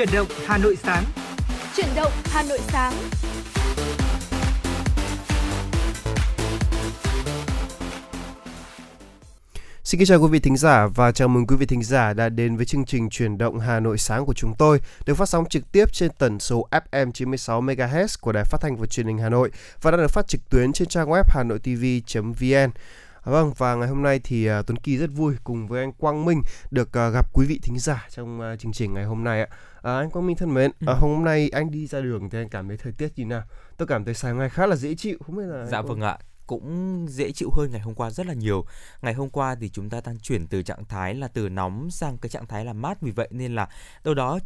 Chuyển động Hà Nội sáng. Chuyển động Hà Nội sáng. Xin kính chào quý vị thính giả và chào mừng quý vị thính giả đã đến với chương trình Chuyển động Hà Nội sáng của chúng tôi, được phát sóng trực tiếp trên tần số FM 96 MHz của Đài Phát thanh và Truyền hình Hà Nội và đang được phát trực tuyến trên trang web hanoitv.vn. Vâng và ngày hôm nay thì uh, Tuấn Kỳ rất vui cùng với anh Quang Minh được uh, gặp quý vị thính giả trong uh, chương trình ngày hôm nay ạ. À, anh Quang Minh thân mến, ừ. uh, hôm nay anh đi ra đường thì anh cảm thấy thời tiết như nào? Tôi cảm thấy sáng nay khá là dễ chịu, không biết là Dạ vâng ạ cũng dễ chịu hơn ngày hôm qua rất là nhiều. Ngày hôm qua thì chúng ta đang chuyển từ trạng thái là từ nóng sang cái trạng thái là mát vì vậy nên là đâu đó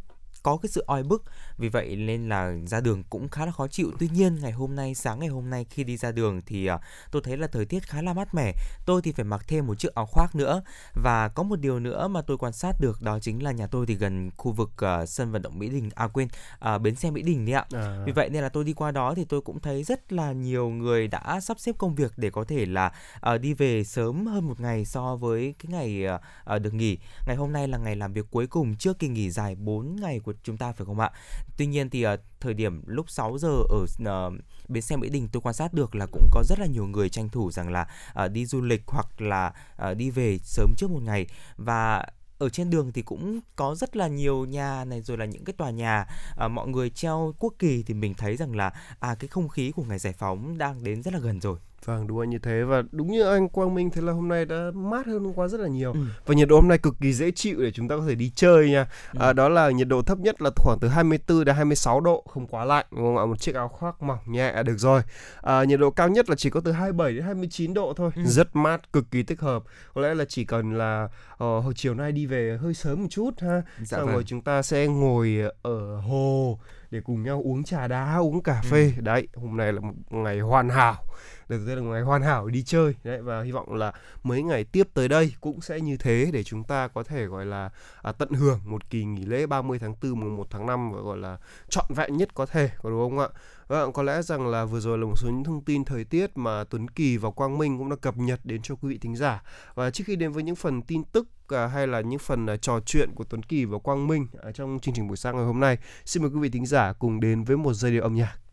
có cái sự oi bức. Vì vậy nên là ra đường cũng khá là khó chịu. Tuy nhiên ngày hôm nay sáng ngày hôm nay khi đi ra đường thì uh, tôi thấy là thời tiết khá là mát mẻ. Tôi thì phải mặc thêm một chiếc áo khoác nữa. Và có một điều nữa mà tôi quan sát được đó chính là nhà tôi thì gần khu vực uh, sân vận động mỹ đình à quên uh, bến xe mỹ đình đấy ạ. À. vì vậy nên là tôi đi qua đó thì tôi cũng thấy rất là nhiều người đã sắp xếp công việc để có thể là uh, đi về sớm hơn một ngày so với cái ngày uh, được nghỉ. Ngày hôm nay là ngày làm việc cuối cùng trước kỳ nghỉ dài 4 ngày của chúng ta phải không ạ? Tuy nhiên thì uh, thời điểm lúc 6 giờ ở uh, bến xe Mỹ Đình tôi quan sát được là cũng có rất là nhiều người tranh thủ rằng là uh, đi du lịch hoặc là uh, đi về sớm trước một ngày. Và ở trên đường thì cũng có rất là nhiều nhà này rồi là những cái tòa nhà à, mọi người treo quốc kỳ thì mình thấy rằng là à cái không khí của ngày giải phóng đang đến rất là gần rồi. Vâng đúng là như thế và đúng như anh Quang Minh thấy là hôm nay đã mát hơn hôm qua rất là nhiều ừ. và nhiệt độ hôm nay cực kỳ dễ chịu để chúng ta có thể đi chơi nha. Ừ. À, đó là nhiệt độ thấp nhất là khoảng từ 24 đến 26 độ, không quá lạnh đúng không ạ? Một chiếc áo khoác mỏng nhẹ được rồi. À, nhiệt độ cao nhất là chỉ có từ 27 đến 29 độ thôi, ừ. rất mát, cực kỳ thích hợp. Có lẽ là chỉ cần là uh, hồi chiều nay đi về hơi sớm một chút ha. Dạ Xong vâng. rồi chúng ta sẽ ngồi ở hồ để cùng nhau uống trà đá, uống cà phê. Ừ. Đấy, hôm nay là một ngày hoàn hảo được rất là ngày hoàn hảo đi chơi đấy và hy vọng là mấy ngày tiếp tới đây cũng sẽ như thế để chúng ta có thể gọi là à, tận hưởng một kỳ nghỉ lễ 30 tháng 4 mùng 1 tháng 5 và gọi là trọn vẹn nhất có thể có đúng không ạ? Vâng, có lẽ rằng là vừa rồi là một số những thông tin thời tiết mà Tuấn Kỳ và Quang Minh cũng đã cập nhật đến cho quý vị thính giả. Và trước khi đến với những phần tin tức à, hay là những phần à, trò chuyện của Tuấn Kỳ và Quang Minh à, trong chương trình buổi sáng ngày hôm nay, xin mời quý vị thính giả cùng đến với một giai điệu âm nhạc.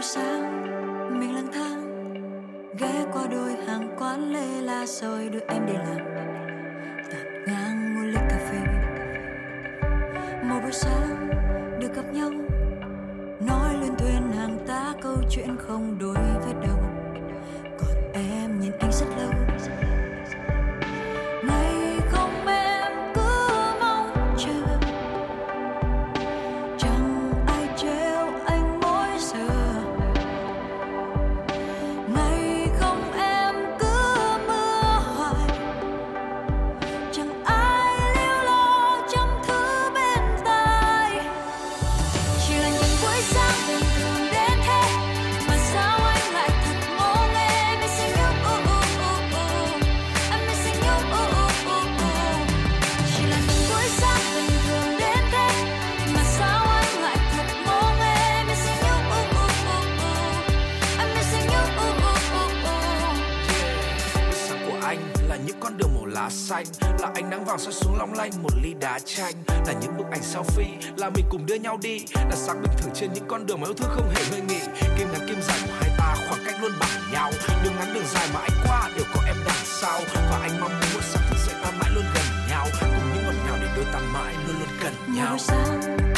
Buổi sáng, mình lang thang, ghé qua đôi hàng quán lê la rồi đưa em đi làm. Tạt ngang mua ly cà phê. Một buổi sáng, được gặp nhau, nói lên thuyền hàng tá câu chuyện không đôi xanh là ánh nắng vàng soi xuống long lanh một ly đá chanh. Là những bức ảnh selfie là mình cùng đưa nhau đi. Là sáng bình thường trên những con đường mà yêu thương không hề ngơi nghỉ. Kim ngắn kim dài của hai ta khoảng cách luôn bằng nhau. Đường ngắn đường dài mà anh qua đều có em đằng sau. Và anh mong muốn một sáng thức dậy ta mãi luôn gần nhau. Cùng những ngọt ngào để đôi ta mãi luôn luôn gần nhau. sáng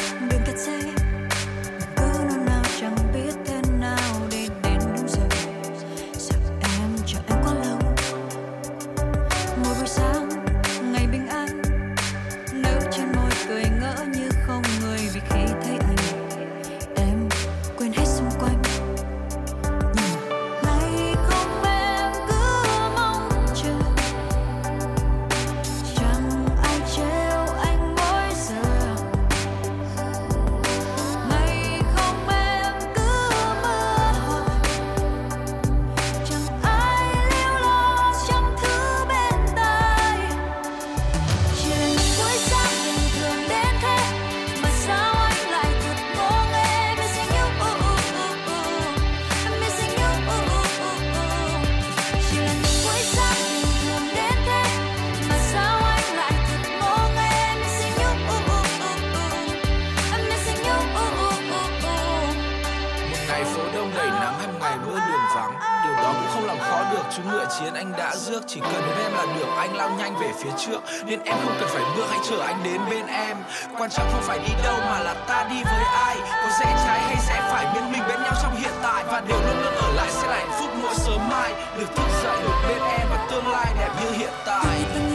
chỉ cần đến em là được, anh lao nhanh về phía trước. Nên em không cần phải bước hãy chờ anh đến bên em. Quan trọng không phải đi đâu mà là ta đi với ai. Có rẽ trái hay sẽ phải, bên mình bên nhau trong hiện tại. Và điều luôn luôn ở lại sẽ là hạnh phúc mỗi sớm mai. Được thức dậy, được bên em và tương lai đẹp như hiện tại.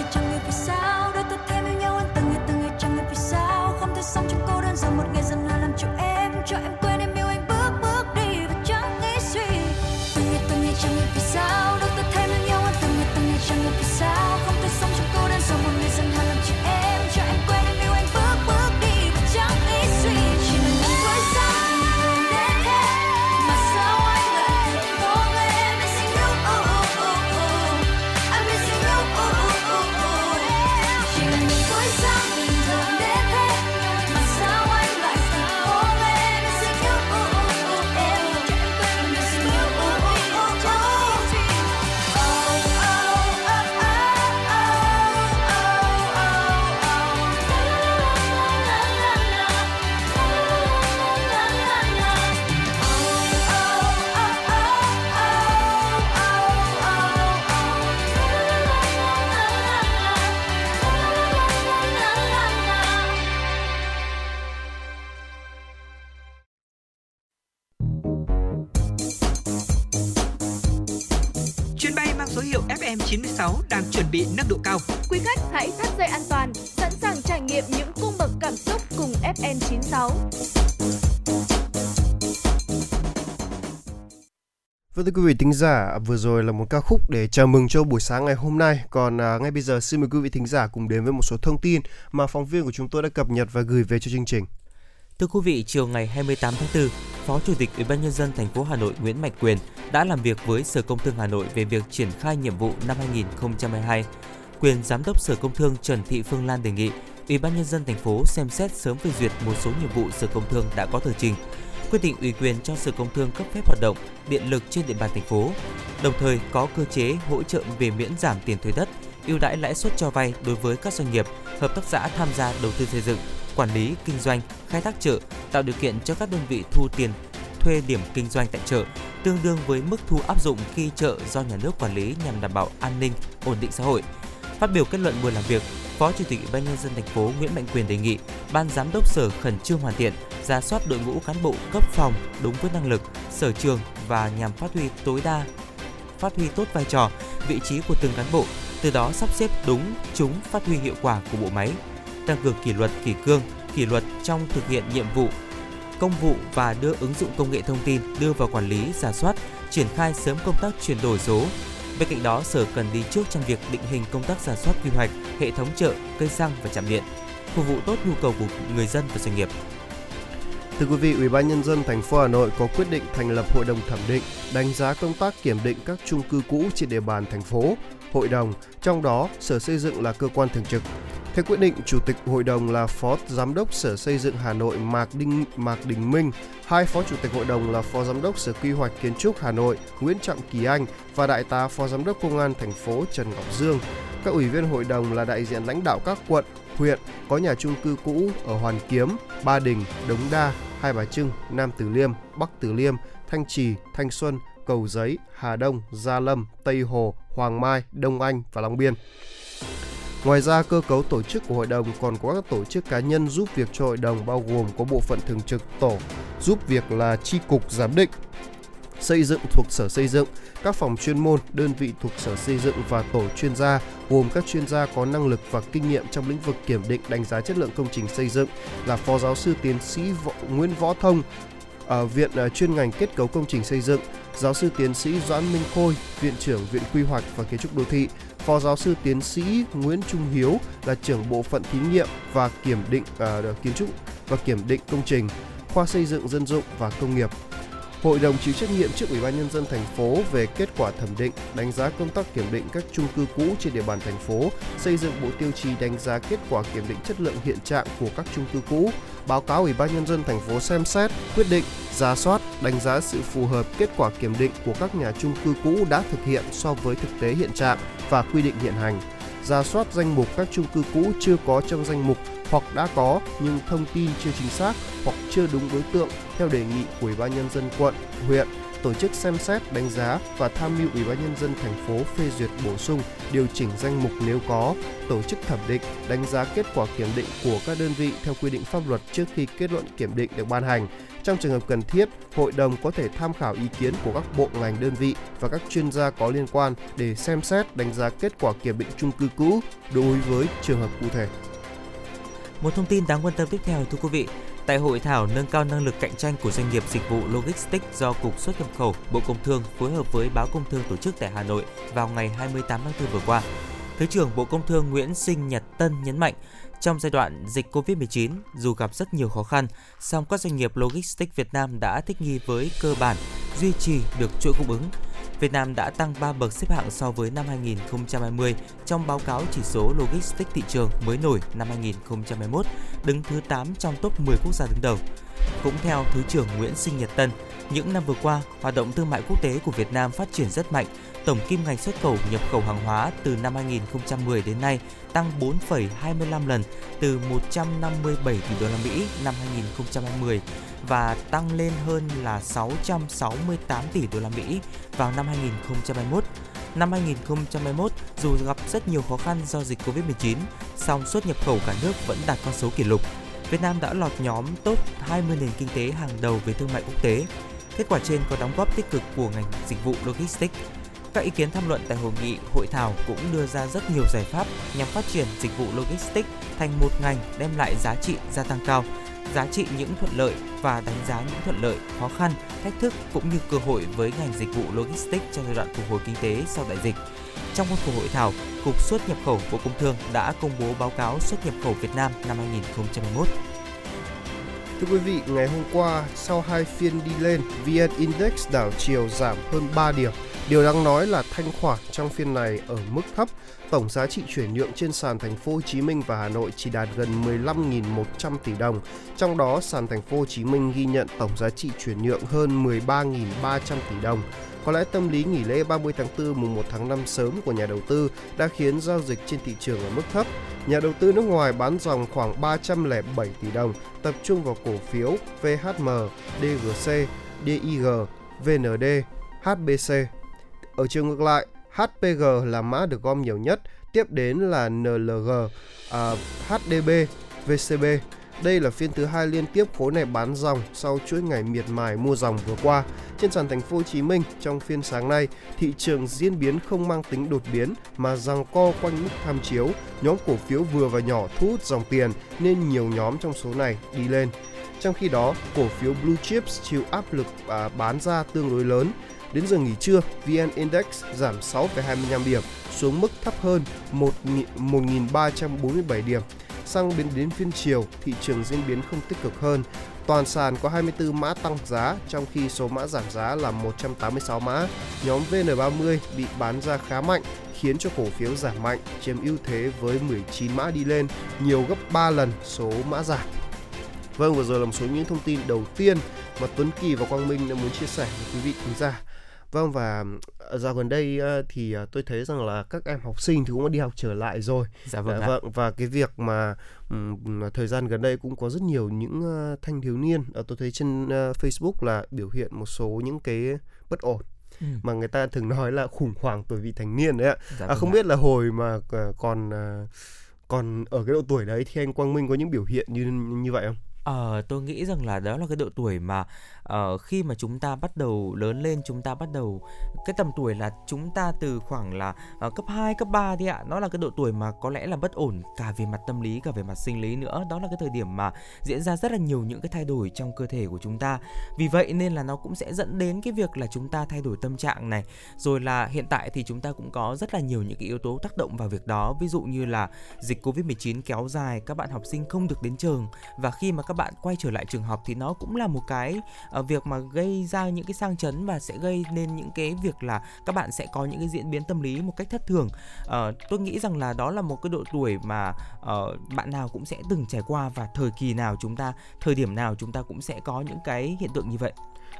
Quý vị thính giả, vừa rồi là một ca khúc để chào mừng cho buổi sáng ngày hôm nay. Còn à, ngay bây giờ xin mời quý vị thính giả cùng đến với một số thông tin mà phóng viên của chúng tôi đã cập nhật và gửi về cho chương trình. Thưa quý vị, chiều ngày 28 tháng 4, Phó Chủ tịch Ủy ban nhân dân thành phố Hà Nội Nguyễn Mạnh Quyền đã làm việc với Sở Công Thương Hà Nội về việc triển khai nhiệm vụ năm 2022. Quyền Giám đốc Sở Công Thương Trần Thị Phương Lan đề nghị Ủy ban nhân dân thành phố xem xét sớm phê duyệt một số nhiệm vụ Sở Công Thương đã có tờ trình, quyết định ủy quyền cho Sở Công Thương cấp phép hoạt động điện lực trên địa bàn thành phố, đồng thời có cơ chế hỗ trợ về miễn giảm tiền thuê đất, ưu đãi lãi suất cho vay đối với các doanh nghiệp, hợp tác xã tham gia đầu tư xây dựng, quản lý, kinh doanh, khai thác chợ, tạo điều kiện cho các đơn vị thu tiền thuê điểm kinh doanh tại chợ tương đương với mức thu áp dụng khi chợ do nhà nước quản lý nhằm đảm bảo an ninh, ổn định xã hội. Phát biểu kết luận buổi làm việc, Phó Chủ tịch Ủy ban nhân dân thành phố Nguyễn Mạnh Quyền đề nghị Ban giám đốc sở khẩn trương hoàn thiện, ra soát đội ngũ cán bộ cấp phòng đúng với năng lực, sở trường và nhằm phát huy tối đa phát huy tốt vai trò, vị trí của từng cán bộ, từ đó sắp xếp đúng, chúng phát huy hiệu quả của bộ máy, tăng cường kỷ luật kỷ cương, kỷ luật trong thực hiện nhiệm vụ công vụ và đưa ứng dụng công nghệ thông tin đưa vào quản lý, giả soát, triển khai sớm công tác chuyển đổi số. Bên cạnh đó, Sở cần đi trước trong việc định hình công tác giả soát quy hoạch, hệ thống chợ, cây xăng và trạm điện, phục vụ tốt nhu cầu của người dân và doanh nghiệp. Thưa quý vị, Ủy ban nhân dân thành phố Hà Nội có quyết định thành lập hội đồng thẩm định, đánh giá công tác kiểm định các chung cư cũ trên địa bàn thành phố. Hội đồng, trong đó Sở Xây dựng là cơ quan thường trực. Theo quyết định, Chủ tịch Hội đồng là Phó Giám đốc Sở Xây dựng Hà Nội Mạc Đinh Mạc Đình Minh, hai Phó Chủ tịch Hội đồng là Phó Giám đốc Sở Quy hoạch Kiến trúc Hà Nội Nguyễn Trọng Kỳ Anh và Đại tá Phó Giám đốc Công an thành phố Trần Ngọc Dương. Các ủy viên hội đồng là đại diện lãnh đạo các quận, huyện có nhà chung cư cũ ở Hoàn Kiếm, Ba Đình, Đống Đa, Hai Bà Trưng, Nam Từ Liêm, Bắc Từ Liêm, Thanh Trì, Thanh Xuân, Cầu Giấy, Hà Đông, Gia Lâm, Tây Hồ, Hoàng Mai, Đông Anh và Long Biên. Ngoài ra, cơ cấu tổ chức của hội đồng còn có các tổ chức cá nhân giúp việc cho hội đồng bao gồm có bộ phận thường trực tổ giúp việc là chi cục giám định, xây dựng thuộc Sở Xây dựng, các phòng chuyên môn, đơn vị thuộc Sở Xây dựng và tổ chuyên gia gồm các chuyên gia có năng lực và kinh nghiệm trong lĩnh vực kiểm định đánh giá chất lượng công trình xây dựng là Phó Giáo sư Tiến sĩ Võ, Nguyễn Võ Thông ở Viện à, chuyên ngành kết cấu công trình xây dựng, Giáo sư Tiến sĩ Doãn Minh Khôi, Viện trưởng Viện Quy hoạch và Kiến trúc Đô thị, Phó Giáo sư Tiến sĩ Nguyễn Trung Hiếu là trưởng bộ phận thí nghiệm và kiểm định uh, kiến trúc và kiểm định công trình, khoa xây dựng dân dụng và công nghiệp. Hội đồng chịu trách nhiệm trước Ủy ban nhân dân thành phố về kết quả thẩm định, đánh giá công tác kiểm định các chung cư cũ trên địa bàn thành phố, xây dựng bộ tiêu chí đánh giá kết quả kiểm định chất lượng hiện trạng của các chung cư cũ, báo cáo Ủy ban nhân dân thành phố xem xét, quyết định, ra soát, đánh giá sự phù hợp kết quả kiểm định của các nhà chung cư cũ đã thực hiện so với thực tế hiện trạng và quy định hiện hành ra soát danh mục các chung cư cũ chưa có trong danh mục hoặc đã có nhưng thông tin chưa chính xác hoặc chưa đúng đối tượng theo đề nghị của Ủy ban nhân dân quận, huyện tổ chức xem xét, đánh giá và tham mưu Ủy ban nhân dân thành phố phê duyệt bổ sung, điều chỉnh danh mục nếu có, tổ chức thẩm định, đánh giá kết quả kiểm định của các đơn vị theo quy định pháp luật trước khi kết luận kiểm định được ban hành. Trong trường hợp cần thiết, hội đồng có thể tham khảo ý kiến của các bộ ngành đơn vị và các chuyên gia có liên quan để xem xét đánh giá kết quả kiểm định chung cư cũ đối với trường hợp cụ thể. Một thông tin đáng quan tâm tiếp theo thưa quý vị, Tại hội thảo nâng cao năng lực cạnh tranh của doanh nghiệp dịch vụ logistics do Cục xuất nhập khẩu Bộ Công Thương phối hợp với Báo Công Thương tổ chức tại Hà Nội vào ngày 28 tháng 4 vừa qua. Thứ trưởng Bộ Công Thương Nguyễn Sinh Nhật Tân nhấn mạnh, trong giai đoạn dịch Covid-19, dù gặp rất nhiều khó khăn, song các doanh nghiệp logistics Việt Nam đã thích nghi với cơ bản, duy trì được chuỗi cung ứng, Việt Nam đã tăng 3 bậc xếp hạng so với năm 2020 trong báo cáo chỉ số Logistics thị trường mới nổi năm 2021, đứng thứ 8 trong top 10 quốc gia đứng đầu. Cũng theo Thứ trưởng Nguyễn Sinh Nhật Tân, những năm vừa qua, hoạt động thương mại quốc tế của Việt Nam phát triển rất mạnh. Tổng kim ngạch xuất khẩu nhập khẩu hàng hóa từ năm 2010 đến nay tăng 4,25 lần từ 157 tỷ đô la Mỹ năm 2020 và tăng lên hơn là 668 tỷ đô la Mỹ vào năm 2021. Năm 2021, dù gặp rất nhiều khó khăn do dịch Covid-19, song xuất nhập khẩu cả nước vẫn đạt con số kỷ lục. Việt Nam đã lọt nhóm top 20 nền kinh tế hàng đầu về thương mại quốc tế. Kết quả trên có đóng góp tích cực của ngành dịch vụ logistics. Các ý kiến tham luận tại hội nghị, hội thảo cũng đưa ra rất nhiều giải pháp nhằm phát triển dịch vụ logistics thành một ngành đem lại giá trị gia tăng cao, giá trị những thuận lợi và đánh giá những thuận lợi, khó khăn, thách thức cũng như cơ hội với ngành dịch vụ logistics trong giai đoạn phục hồi kinh tế sau đại dịch. Trong khuôn khổ hội thảo, Cục xuất nhập khẩu Bộ Công Thương đã công bố báo cáo xuất nhập khẩu Việt Nam năm 2021. Thưa quý vị, ngày hôm qua, sau hai phiên đi lên, VN Index đảo chiều giảm hơn 3 điểm. Điều đáng nói là thanh khoản trong phiên này ở mức thấp, tổng giá trị chuyển nhượng trên sàn thành phố Hồ Chí Minh và Hà Nội chỉ đạt gần 15.100 tỷ đồng. Trong đó, sàn thành phố Hồ Chí Minh ghi nhận tổng giá trị chuyển nhượng hơn 13.300 tỷ đồng. Có lẽ tâm lý nghỉ lễ 30 tháng 4 mùng 1 tháng 5 sớm của nhà đầu tư đã khiến giao dịch trên thị trường ở mức thấp. Nhà đầu tư nước ngoài bán dòng khoảng 307 tỷ đồng, tập trung vào cổ phiếu VHM, DGC, DIG, VND, HBC. Ở chiều ngược lại, HPG là mã được gom nhiều nhất, tiếp đến là NLG, à, HDB, VCB. Đây là phiên thứ hai liên tiếp khối này bán dòng sau chuỗi ngày miệt mài mua dòng vừa qua. Trên sàn thành phố Hồ Chí Minh trong phiên sáng nay, thị trường diễn biến không mang tính đột biến mà rằng co quanh mức tham chiếu. Nhóm cổ phiếu vừa và nhỏ thu hút dòng tiền nên nhiều nhóm trong số này đi lên. Trong khi đó, cổ phiếu Blue Chips chịu áp lực à, bán ra tương đối lớn. Đến giờ nghỉ trưa, VN Index giảm 6,25 điểm xuống mức thấp hơn 1.347 điểm. Sang biến đến phiên chiều, thị trường diễn biến không tích cực hơn. Toàn sàn có 24 mã tăng giá, trong khi số mã giảm giá là 186 mã. Nhóm VN30 bị bán ra khá mạnh, khiến cho cổ phiếu giảm mạnh, chiếm ưu thế với 19 mã đi lên, nhiều gấp 3 lần số mã giảm. Vâng, vừa rồi là một số những thông tin đầu tiên mà Tuấn Kỳ và Quang Minh đã muốn chia sẻ với quý vị khán giả. Vâng và dạo gần đây thì tôi thấy rằng là các em học sinh thì cũng đã đi học trở lại rồi. Dạ vâng. Dạ, vâng và cái việc mà um, thời gian gần đây cũng có rất nhiều những uh, thanh thiếu niên uh, tôi thấy trên uh, Facebook là biểu hiện một số những cái bất ổn Ừ. mà người ta thường nói là khủng hoảng tuổi vị thành niên đấy ạ. Dạ à, vâng không biết là hồi mà còn còn ở cái độ tuổi đấy thì anh Quang Minh có những biểu hiện như như vậy không? Ờ, tôi nghĩ rằng là đó là cái độ tuổi mà uh, khi mà chúng ta bắt đầu lớn lên chúng ta bắt đầu cái tầm tuổi là chúng ta từ khoảng là uh, cấp 2, cấp 3 đi ạ. Nó là cái độ tuổi mà có lẽ là bất ổn cả về mặt tâm lý cả về mặt sinh lý nữa. Đó là cái thời điểm mà diễn ra rất là nhiều những cái thay đổi trong cơ thể của chúng ta. Vì vậy nên là nó cũng sẽ dẫn đến cái việc là chúng ta thay đổi tâm trạng này. Rồi là hiện tại thì chúng ta cũng có rất là nhiều những cái yếu tố tác động vào việc đó. Ví dụ như là dịch Covid-19 kéo dài, các bạn học sinh không được đến trường và khi mà các bạn quay trở lại trường học thì nó cũng là một cái ờ, uh, việc mà gây ra những cái sang chấn và sẽ gây nên những cái việc là các bạn sẽ có những cái diễn biến tâm lý một cách thất thường. Uh, tôi nghĩ rằng là đó là một cái độ tuổi mà uh, bạn nào cũng sẽ từng trải qua và thời kỳ nào chúng ta thời điểm nào chúng ta cũng sẽ có những cái hiện tượng như vậy.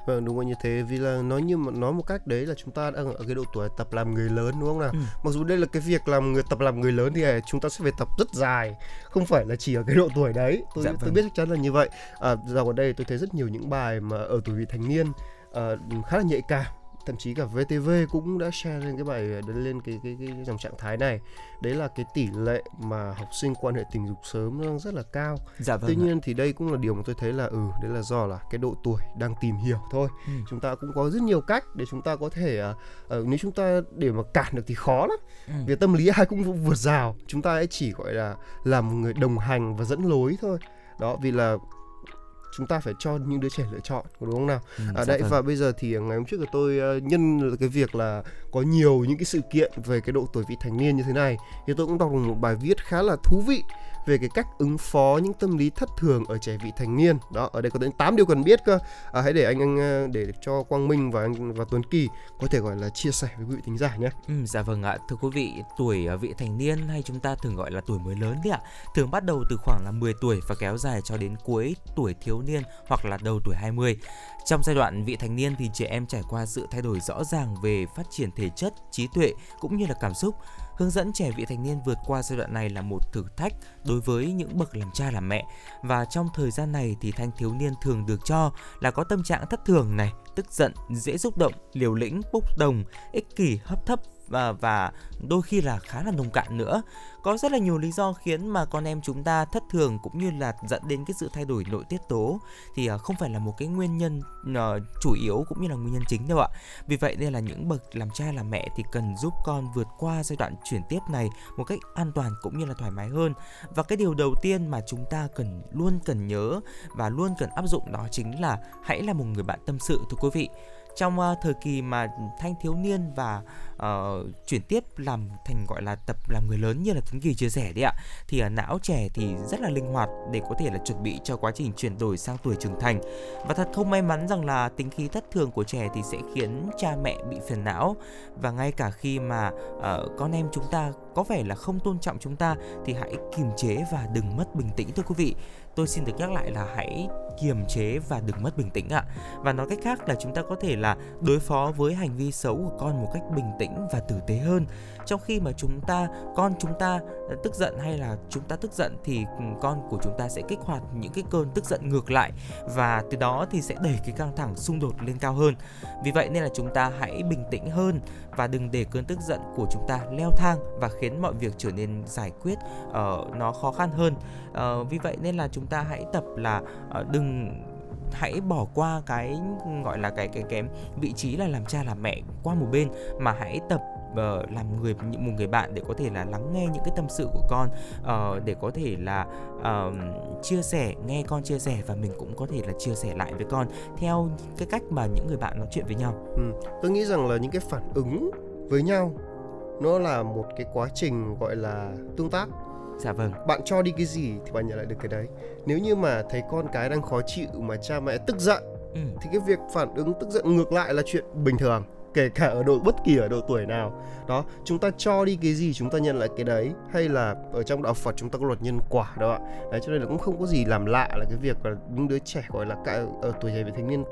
Vâng đúng rồi như thế vì là nói như mà nói một cách đấy là chúng ta đang ở cái độ tuổi tập làm người lớn đúng không nào? Ừ. Mặc dù đây là cái việc làm người tập làm người lớn thì à, chúng ta sẽ phải tập rất dài, không phải là chỉ ở cái độ tuổi đấy. Tôi Dạ tôi vâng. biết chắc chắn là như vậy. À, dạo gần đây tôi thấy rất nhiều những bài mà ở tuổi vị thành niên à, khá là nhạy cảm thậm chí cả VTV cũng đã share lên cái bài lên cái cái cái dòng trạng thái này đấy là cái tỷ lệ mà học sinh quan hệ tình dục sớm đang rất là cao Dạ vâng. tuy ạ. nhiên thì đây cũng là điều mà tôi thấy là ừ đấy là do là cái độ tuổi đang tìm hiểu thôi Ừ. chúng ta cũng có rất nhiều cách để chúng ta có thể ờ, nếu chúng ta để mà cản được thì khó lắm Ừ. vì tâm lý ai cũng vượt rào chúng ta ấy chỉ gọi là làm một người đồng hành và dẫn lối thôi đó vì là chúng ta phải cho những đứa trẻ lựa chọn đúng không nào Ừ, à, dạ đấy vâng. và bây giờ thì ờ, ngày hôm trước là tôi ờ, nhân cái việc là có nhiều những cái sự kiện về cái độ tuổi vị thành niên như thế này. Thì tôi cũng đọc được một bài viết khá là thú vị về cái cách ứng phó những tâm lý thất thường ở trẻ vị thành niên. Đó ở đây có đến 8 điều cần biết cơ. À, hãy để anh anh ờ, để cho Quang Minh và anh và Tuấn Kỳ có thể gọi là chia sẻ với quý vị thính giả nhé. Ừ, dạ vâng ạ, thưa quý vị, tuổi ờ, vị thành niên hay chúng ta thường gọi là tuổi mới lớn đấy ạ, thường bắt đầu từ khoảng là 10 tuổi và kéo dài cho đến cuối tuổi thiếu niên hoặc là đầu tuổi 20. Trong giai đoạn vị thành niên thì trẻ em trải qua sự thay đổi rõ ràng về phát triển thể chất, trí tuệ cũng như là cảm xúc. Hướng dẫn trẻ vị thành niên vượt qua giai đoạn này là một thử thách đối với những bậc làm cha làm mẹ và trong thời gian này thì thanh thiếu niên thường được cho là có tâm trạng thất thường này, tức giận, dễ xúc động, liều lĩnh, bốc đồng, ích kỷ, hấp thấp và, và đôi khi là khá là nông cạn nữa. Có rất là nhiều lý do khiến mà con em chúng ta thất thường cũng như là dẫn đến cái sự thay đổi nội tiết tố thì à, không phải là một cái nguyên nhân ờ, chủ yếu cũng như là nguyên nhân chính đâu ạ. Vì vậy đây là những bậc làm cha làm mẹ thì cần giúp con vượt qua giai đoạn chuyển tiếp này một cách an toàn cũng như là thoải mái hơn. Và cái điều đầu tiên mà chúng ta cần luôn cần nhớ và luôn cần áp dụng đó chính là hãy là một người bạn tâm sự thưa quý vị trong uh, thời kỳ mà thanh thiếu niên và uh, chuyển tiếp làm thành gọi là tập làm người lớn như là Tuấn Kỳ chia sẻ đấy ạ thì uh, não trẻ thì rất là linh hoạt để có thể là chuẩn bị cho quá trình chuyển đổi sang tuổi trưởng thành. Và thật không may mắn rằng là tính khí thất thường của trẻ thì sẽ khiến cha mẹ bị phiền não. Và ngay cả khi mà uh, con em chúng ta có vẻ là không tôn trọng chúng ta thì hãy kiềm chế và đừng mất bình tĩnh thưa quý vị. Tôi xin được nhắc lại là hãy kiềm chế và đừng mất bình tĩnh ạ. Và nói cách khác là chúng ta có thể là đối phó với hành vi xấu của con một cách bình tĩnh và tử tế hơn trong khi mà chúng ta con chúng ta ờ, tức giận hay là chúng ta tức giận thì ừ, con của chúng ta sẽ kích hoạt những cái cơn tức giận ngược lại và từ đó thì sẽ đẩy cái căng thẳng xung đột lên cao hơn. Vì vậy nên là chúng ta hãy bình tĩnh hơn và đừng để cơn tức giận của chúng ta leo thang và khiến mọi việc trở nên giải quyết uh, nó khó khăn hơn. Uh, vì vậy nên là chúng ta hãy tập là uh, đừng hãy bỏ qua cái gọi là cái cái kém vị trí là làm cha làm mẹ qua một bên mà hãy tập ờ, làm người một người bạn để có thể là lắng nghe những cái tâm sự của con ờ, để có thể là ờ, chia sẻ nghe con chia sẻ và mình cũng có thể là chia sẻ lại với con theo cái cách mà những người bạn nói chuyện với nhau ừ. tôi nghĩ rằng là những cái phản ứng với nhau nó là một cái quá trình gọi là tương tác dạ vâng bạn cho đi cái gì thì bạn nhận lại được cái đấy nếu như mà thấy con cái đang khó chịu mà cha mẹ tức giận ừ. thì cái việc phản ứng tức giận ngược lại là chuyện bình thường kể cả ở độ bất kỳ ở độ tuổi nào. Đó, chúng ta cho đi cái gì chúng ta nhận lại cái đấy, hay là ở trong đạo Phật chúng ta có luật nhân quả đó ạ. Đấy, cho nên là cũng không có gì làm lạ là cái việc là những đứa trẻ gọi là cả ở tuổi trẻ vị thành niên,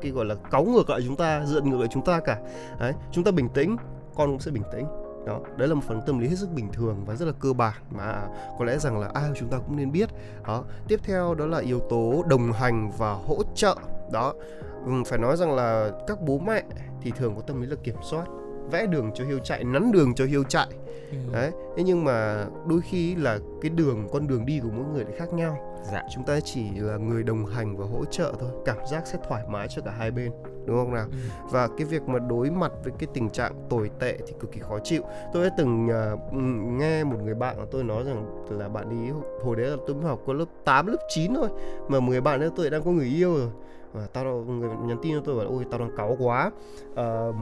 cái gọi là cáu ngược lại chúng ta, giận ngược lại chúng ta cả. Đấy, chúng ta bình tĩnh, con cũng sẽ bình tĩnh. Đó, đấy là một phần tâm lý hết sức bình thường và rất là cơ bản mà có lẽ rằng là ai chúng ta cũng nên biết. Đó, tiếp theo đó là yếu tố đồng hành và hỗ trợ. Đó ừ, phải nói rằng là các bố mẹ thì thường có tâm lý là kiểm soát vẽ đường cho hiêu chạy nắn đường cho hiêu chạy. Ừ. đấy thế nhưng mà đôi khi là cái đường con đường đi của mỗi người lại khác nhau. Dạ. Chúng ta chỉ là người đồng hành và hỗ trợ thôi cảm giác sẽ thoải mái cho cả hai bên đúng không nào? Ừ. và cái việc mà đối mặt với cái tình trạng tồi tệ thì cực kỳ khó chịu. Tôi đã từng ừm, nghe một người bạn của tôi nói rằng là bạn ấy hồi đấy là tôi mới học có lớp 8, lớp 9 thôi mà một người bạn ấy tôi đang có người yêu rồi và tao đang- người nhắn tin cho tôi bảo ôi tao đang cáu quá. Ờ,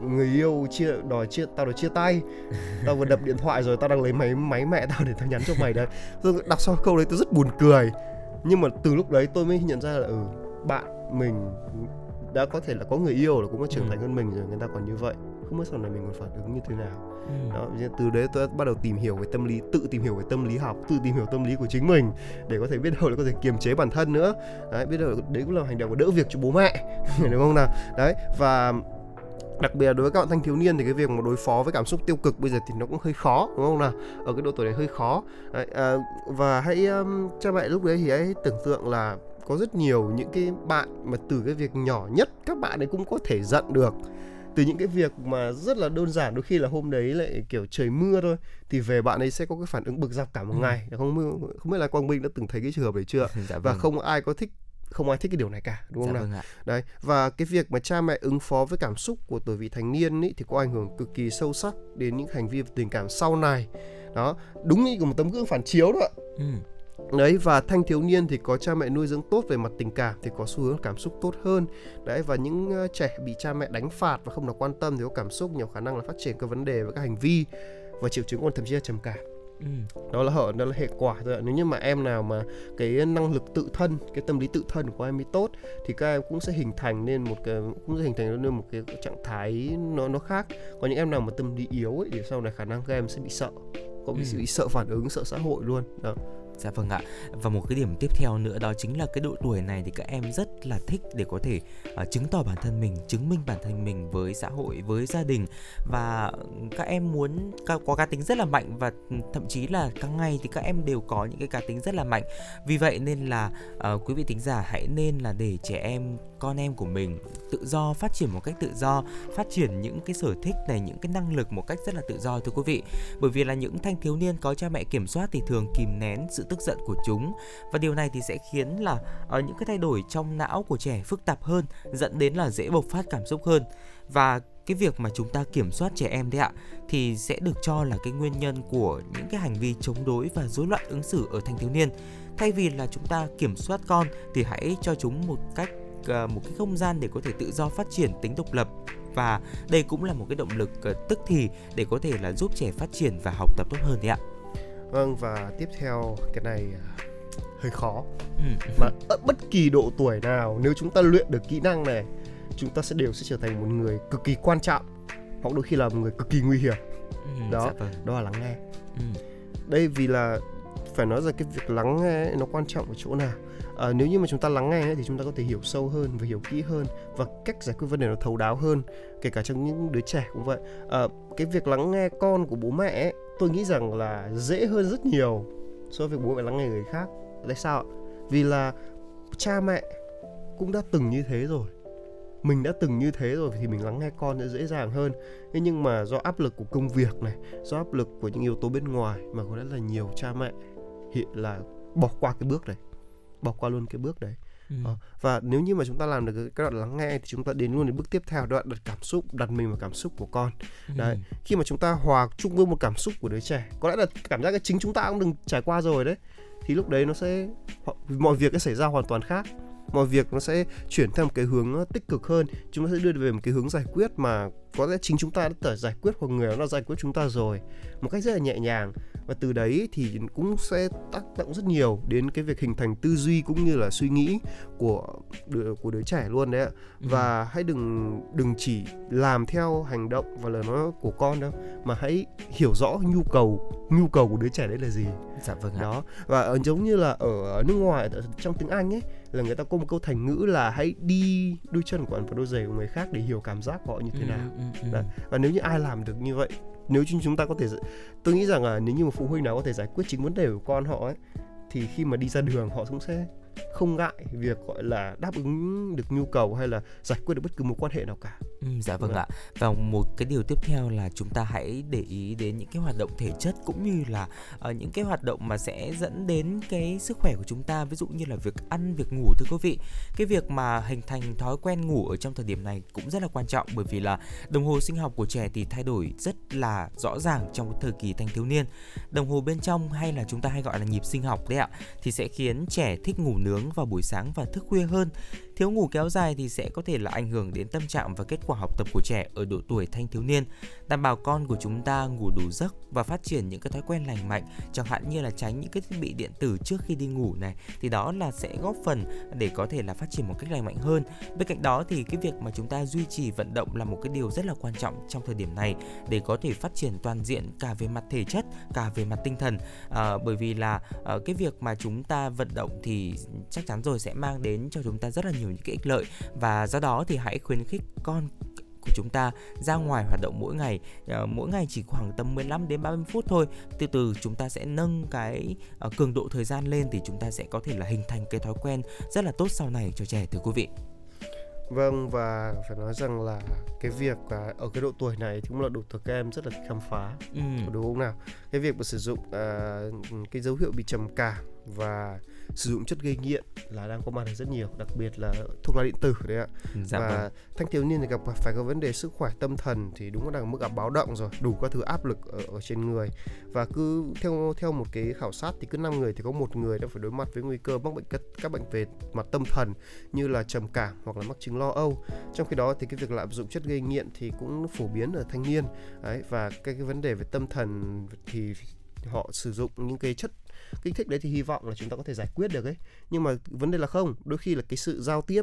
người yêu chia đòi chia tao đòi chia tay. Tao vừa đập điện thoại rồi tao đang lấy máy máy mẹ tao để tao nhắn cho mày đây tôi đọc sau câu đấy tôi rất buồn cười. Nhưng mà từ lúc đấy tôi mới nhận ra là ừ bạn mình đã có thể là có người yêu là cũng có trưởng Ừ. thành hơn mình rồi người ta còn như vậy không biết sau này mình còn phản ứng như thế nào. Ừ. đó từ đấy tôi bắt đầu tìm hiểu về tâm lý tự tìm hiểu về tâm lý học tự tìm hiểu tâm lý của chính mình để có thể biết đâu là có thể kiềm chế bản thân nữa. Đấy biết đâu đấy cũng là hành động của đỡ việc cho bố mẹ đúng không nào? Đấy và đặc biệt là đối với các bạn thanh thiếu niên thì cái việc mà đối phó với cảm xúc tiêu cực bây giờ thì nó cũng hơi khó đúng không nào? Ở cái độ tuổi này hơi khó. Đấy, à, và hãy um, cha mẹ lúc đấy thì hãy tưởng tượng là có rất nhiều những cái bạn mà từ cái việc nhỏ nhất các bạn ấy cũng có thể giận được từ những cái việc mà rất là đơn giản đôi khi là hôm đấy lại kiểu trời mưa thôi thì về bạn ấy sẽ có cái phản ứng bực dọc cả một Ừ. ngày không không biết là quang minh đã từng thấy cái trường hợp đấy chưa dạ và vâng. không ai có thích không ai thích cái điều này cả đúng không dạ nào vâng ạ. Đấy, và cái việc mà cha mẹ ứng phó với cảm xúc của tuổi vị thành niên ý, thì có ảnh hưởng cực kỳ sâu sắc đến những hành vi và tình cảm sau này. Đó, đúng như một tấm gương phản chiếu đó ạ. Ừ. Đấy và thanh thiếu niên thì có cha mẹ nuôi dưỡng tốt về mặt tình cảm thì có xu hướng cảm xúc tốt hơn. Đấy và những ờ, trẻ bị cha mẹ đánh phạt và không được quan tâm thì có cảm xúc nhiều khả năng là phát triển các vấn đề và các hành vi và triệu chứng còn thậm chí là trầm cảm Ừ. đó là hở đó là hệ quả ạ nếu như mà em nào mà cái năng lực tự thân cái tâm lý tự thân của em ấy tốt thì các em cũng sẽ hình thành nên một cái cũng sẽ hình thành nên một cái trạng thái nó nó khác còn những em nào mà tâm lý yếu ấy thì sau này khả năng các em sẽ bị sợ có bị, Ừ. bị sợ phản ứng sợ xã hội luôn đó Dạ vâng ạ. Và một cái điểm tiếp theo nữa đó chính là cái độ tuổi này thì các em rất là thích để có thể uh, chứng tỏ bản thân mình, chứng minh bản thân mình với xã hội, với gia đình và các em muốn có cá tính rất là mạnh và thậm chí là càng ngày thì các em đều có những cái cá tính rất là mạnh. Vì vậy nên là uh, quý vị thính giả hãy nên là để trẻ em con em của mình tự do phát triển một cách tự do, phát triển những cái sở thích này, những cái năng lực một cách rất là tự do thưa quý vị bởi vì là những thanh thiếu niên có cha mẹ kiểm soát thì thường kìm nén sự tức giận của chúng. Và điều này thì sẽ khiến là ờ, những cái thay đổi trong não của trẻ phức tạp hơn dẫn đến là dễ bộc phát cảm xúc hơn. Và cái việc mà chúng ta kiểm soát trẻ em đấy ạ thì sẽ được cho là cái nguyên nhân của những cái hành vi chống đối và rối loạn ứng xử ở thanh thiếu niên. Thay vì là chúng ta kiểm soát con thì hãy cho chúng một cách ờ, một cái không gian để có thể tự do phát triển tính độc lập. Và đây cũng là một cái động lực ờ, tức thì để có thể là giúp trẻ phát triển và học tập tốt hơn đấy ạ vâng và tiếp theo cái này à, hơi khó Ừ. mà ở bất kỳ độ tuổi nào nếu chúng ta luyện được kỹ năng này chúng ta sẽ đều sẽ trở thành một người cực kỳ quan trọng hoặc đôi khi là một người cực kỳ nguy hiểm Ừ, Đó. Dạ vâng. đó là lắng nghe Ừ. đây vì là phải nói rằng cái việc lắng nghe nó quan trọng ở chỗ nào à, nếu như mà chúng ta lắng nghe thì chúng ta có thể hiểu sâu hơn và hiểu kỹ hơn và cách giải quyết vấn đề nó thấu đáo hơn kể cả trong những đứa trẻ cũng vậy à, cái việc lắng nghe con của bố mẹ ấy, tôi nghĩ rằng là dễ hơn rất nhiều so với việc bố mẹ lắng nghe người khác. Tại sao ạ? Vì là cha mẹ cũng đã từng như thế rồi. Mình đã từng như thế rồi thì mình lắng nghe con sẽ dễ dàng hơn. Thế nhưng mà do áp lực của công việc này, do áp lực của những yếu tố bên ngoài mà có lẽ là nhiều cha mẹ hiện là bỏ qua cái bước này, bỏ qua luôn cái bước đấy. Ừ. Ờ, và nếu như mà chúng ta làm được cái- đoạn lắng nghe thì chúng ta đến luôn đến bước tiếp theo đoạn đặt cảm xúc đặt mình vào cảm xúc của con đấy Ừ. khi mà chúng ta hòa chung với một cảm xúc của đứa trẻ có lẽ là cảm giác cái chính chúng ta cũng đừng trải qua rồi đấy thì lúc đấy nó sẽ mọi việc sẽ xảy ra hoàn toàn khác mọi việc nó sẽ chuyển theo một cái hướng ờ, tích cực hơn. Chúng ta sẽ đưa về một cái hướng giải quyết mà có lẽ chính chúng ta đã tự giải quyết hoặc người đó đã giải quyết chúng ta rồi một cách rất là nhẹ nhàng. Và từ đấy thì cũng sẽ tác động rất nhiều đến cái việc hình thành tư duy cũng như là suy nghĩ của đứa, của đứa trẻ luôn đấy ạ. Và hãy đừng đừng chỉ làm theo hành động và lời nói của con đâu mà hãy hiểu rõ nhu cầu nhu cầu của đứa trẻ đấy là gì. Dạ vâng ạ. đó. Và ở, giống như là ở nước ngoài trong tiếng Anh ấy là người ta có một câu thành ngữ là hãy đi đôi chân của bạn vào đôi giày của người khác để hiểu cảm giác của họ như thế Ừ, nào ừ, ừ. Đấy. và nếu như ai làm được như vậy nếu như chúng ta có thể tôi nghĩ rằng là nếu như một phụ huynh nào có thể giải quyết chính vấn đề của con họ ấy thì khi mà đi ra đường họ cũng sẽ không ngại việc gọi là đáp ứng được nhu cầu hay là giải quyết được bất cứ mối quan hệ nào cả Ừ, dạ vâng Vâng. ạ. Và một cái điều tiếp theo là chúng ta hãy để ý đến những cái hoạt động thể chất cũng như là ờ, những cái hoạt động mà sẽ dẫn đến cái sức khỏe của chúng ta, ví dụ như là việc ăn, việc ngủ thưa quý vị. Cái việc mà hình thành thói quen ngủ ở trong thời điểm này cũng rất là quan trọng bởi vì là đồng hồ sinh học của trẻ thì thay đổi rất là rõ ràng trong thời kỳ thanh thiếu niên. Đồng hồ bên trong hay là chúng ta hay gọi là nhịp sinh học đấy ạ thì sẽ khiến trẻ thích ngủ nướng vào buổi sáng và thức khuya hơn Thiếu ngủ kéo dài thì sẽ có thể là ảnh hưởng đến tâm trạng và kết quả học tập của trẻ ở độ tuổi thanh thiếu niên. Đảm bảo con của chúng ta ngủ đủ giấc và phát triển những cái thói quen lành mạnh, chẳng hạn như là tránh những cái thiết bị điện tử trước khi đi ngủ này thì đó là sẽ góp phần để có thể là phát triển một cách lành mạnh hơn. Bên cạnh đó thì cái việc mà chúng ta duy trì vận động là một cái điều rất là quan trọng trong thời điểm này để có thể phát triển toàn diện cả về mặt thể chất, cả về mặt tinh thần. À, bởi vì là à, cái việc mà chúng ta vận động thì chắc chắn rồi sẽ mang đến cho chúng ta rất là nhiều những cái ích lợi. Và do đó thì hãy khuyến khích con của chúng ta ra ngoài hoạt động mỗi ngày. Uh, mỗi ngày chỉ khoảng tầm 15 đến 30 phút thôi. Từ từ chúng ta sẽ nâng cái uh, cường độ thời gian lên thì chúng ta sẽ có thể là hình thành cái thói quen rất là tốt sau này cho trẻ thưa quý vị. Vâng và phải nói rằng là cái việc à, ở cái độ tuổi này thì cũng là độ tuổi các em rất là thích khám phá. Ừ. đúng không nào? Cái việc mà sử dụng à, cái dấu hiệu bị trầm cảm và sử dụng chất gây nghiện là đang có mặt ở rất nhiều đặc biệt là thuốc lá điện tử đấy ạ. Dạ và vâng. thanh thiếu niên thì gặp phải có vấn đề sức khỏe tâm thần thì đúng là đang mức gặp báo động rồi đủ các thứ áp lực ở, ở trên người. Và cứ theo theo một cái khảo sát thì cứ 5 người thì có một người đã phải đối mặt với nguy cơ mắc bệnh các, các bệnh về mặt tâm thần như là trầm cảm hoặc là mắc chứng lo âu. Trong khi đó thì cái việc lạm dụng chất gây nghiện thì cũng phổ biến ở thanh niên. Đấy và cái, cái vấn đề về tâm thần thì họ sử dụng những cái chất kích thích đấy thì hy vọng là chúng ta có thể giải quyết được ấy. Nhưng mà vấn đề là không đôi khi là cái sự giao tiếp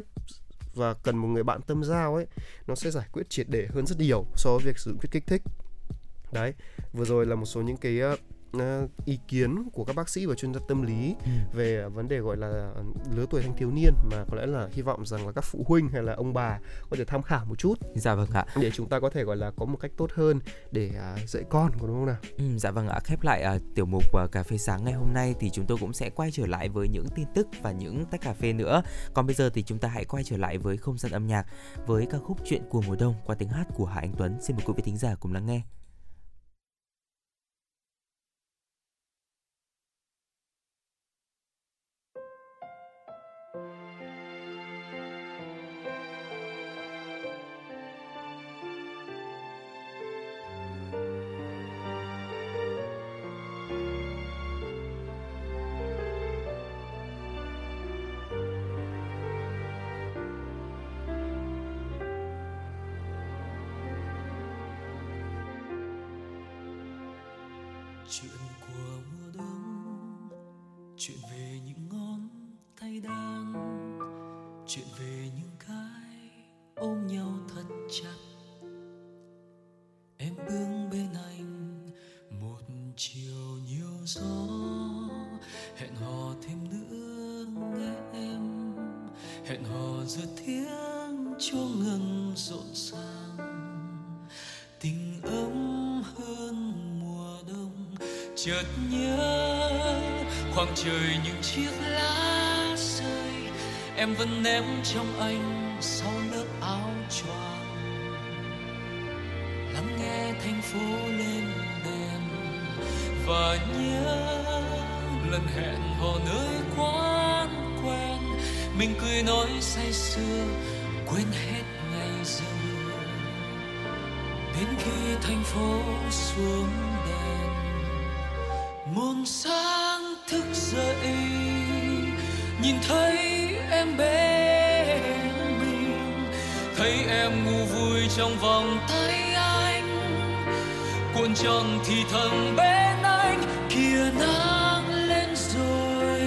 và cần một người bạn tâm giao ấy nó sẽ giải quyết triệt để hơn rất nhiều so với việc sử dụng chất kích thích. Đấy vừa rồi là một số những cái uh, ý kiến của các bác sĩ và chuyên gia tâm lý ừ. về vấn đề gọi là lứa tuổi thanh thiếu niên mà có lẽ là hy vọng rằng là các phụ huynh hay là ông bà có thể tham khảo một chút. Dạ vâng ạ. Để chúng ta có thể gọi là có một cách tốt hơn để uh, dạy con có đúng không nào? Ừ, dạ vâng ạ. Khép lại uh, tiểu mục uh, cà phê sáng ngày hôm nay thì chúng tôi cũng sẽ quay trở lại với những tin tức và những tách cà phê nữa. Còn bây giờ thì chúng ta hãy quay trở lại với không gian âm nhạc với ca khúc chuyện của mùa đông qua tiếng hát của Hà Anh Tuấn. Xin mời quý vị thính giả cùng lắng nghe vẫn ném trong anh sau lớp áo choàng. Lắng nghe thành phố lên đèn và nhớ lần hẹn hò nơi quán quen. Mình cười nói say sưa, quên hết ngày giờ. Đến khi thành phố xuống đèn, muôn sáng thức dậy, nhìn thấy trong vòng tay anh. Cuộn tròn thì thầm bên anh kia nắng lên rồi.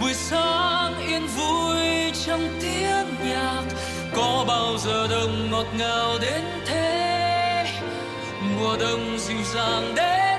Buổi sáng yên vui trong tiếng nhạc, có bao giờ đông ngọt ngào đến thế? Mùa đông dịu dàng đến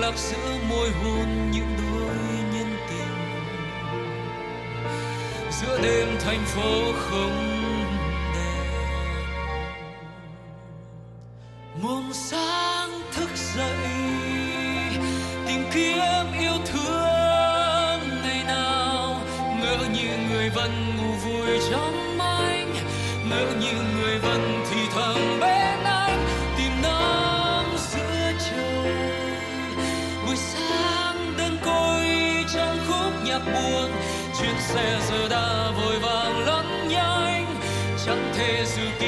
lạc giữa môi hôn những đôi nhân tình. Giữa đêm thành phố không đèn. Muôn sáng thức dậy, tìm kiếm yêu thương ngày nào. Ngỡ như người vẫn ngủ vui trong khúc buồn chuyến xe giờ đã vội vàng lẫn nhanh chẳng thể dự kiến.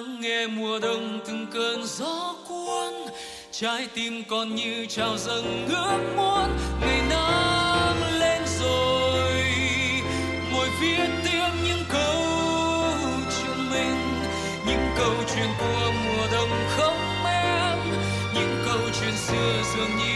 Lắng nghe mùa đông từng cơn gió cuốn, trái tim còn như trào dâng ước muốn. Ngày nắng lên rồi ngồi viết tiếp những câu chuyện mình những câu chuyện của mùa đông không em, những câu chuyện xưa dường như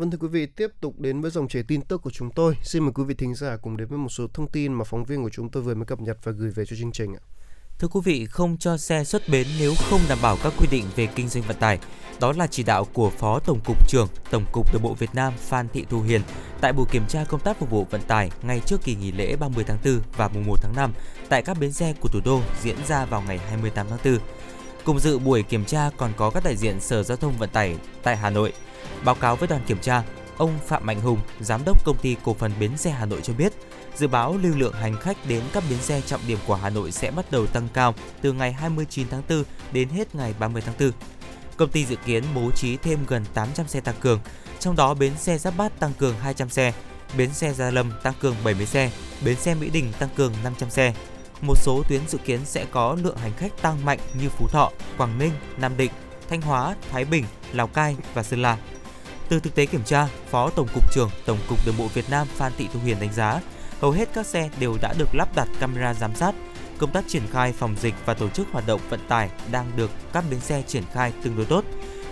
Vâng thưa quý vị, tiếp tục đến với dòng chảy tin tức của chúng tôi. Xin mời quý vị thính giả cùng đến với một số thông tin mà phóng viên của chúng tôi vừa mới cập nhật và gửi về cho chương trình ạ. Thưa quý vị, không cho xe xuất bến nếu không đảm bảo các quy định về kinh doanh vận tải. Đó là chỉ đạo của Phó Tổng cục trưởng Tổng cục Đường bộ Việt Nam Phan Thị Thu Hiền tại buổi kiểm tra công tác phục vụ vận tải ngay trước kỳ nghỉ lễ 30 tháng 4 và mùng 1 tháng 5 tại các bến xe của thủ đô diễn ra vào ngày 28 tháng 4. Cùng dự buổi kiểm tra còn có các đại diện Sở Giao thông Vận tải tại Hà Nội. Báo cáo với đoàn kiểm tra, ông Phạm Mạnh Hùng, giám đốc công ty cổ phần bến xe Hà Nội cho biết, dự báo lưu lượng hành khách đến các bến xe trọng điểm của Hà Nội sẽ bắt đầu tăng cao từ ngày 29 tháng 4 đến hết ngày 30 tháng 4. Công ty dự kiến bố trí thêm gần 800 xe tăng cường, trong đó bến xe Giáp Bát tăng cường 200 xe, bến xe Gia Lâm tăng cường 70 xe, bến xe Mỹ Đình tăng cường 500 xe. Một số tuyến dự kiến sẽ có lượng hành khách tăng mạnh như Phú Thọ, Quảng Ninh, Nam Định, Thanh Hóa, Thái Bình, Lào Cai và Sơn La. Từ thực tế kiểm tra, Phó Tổng cục trưởng Tổng cục Đường bộ Việt Nam Phan Thị Thu Hiền đánh giá, hầu hết các xe đều đã được lắp đặt camera giám sát. Công tác triển khai phòng dịch và tổ chức hoạt động vận tải đang được các bến xe triển khai tương đối tốt.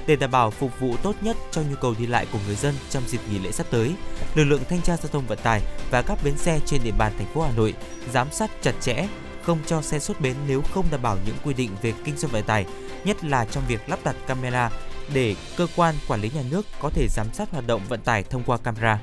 Để đảm bảo phục vụ tốt nhất cho nhu cầu đi lại của người dân trong dịp nghỉ lễ sắp tới, lực lượng thanh tra giao thông vận tải và các bến xe trên địa bàn thành phố Hà Nội giám sát chặt chẽ, không cho xe xuất bến nếu không đảm bảo những quy định về kinh doanh vận tải, nhất là trong việc lắp đặt camera để cơ quan quản lý nhà nước có thể giám sát hoạt động vận tải thông qua camera.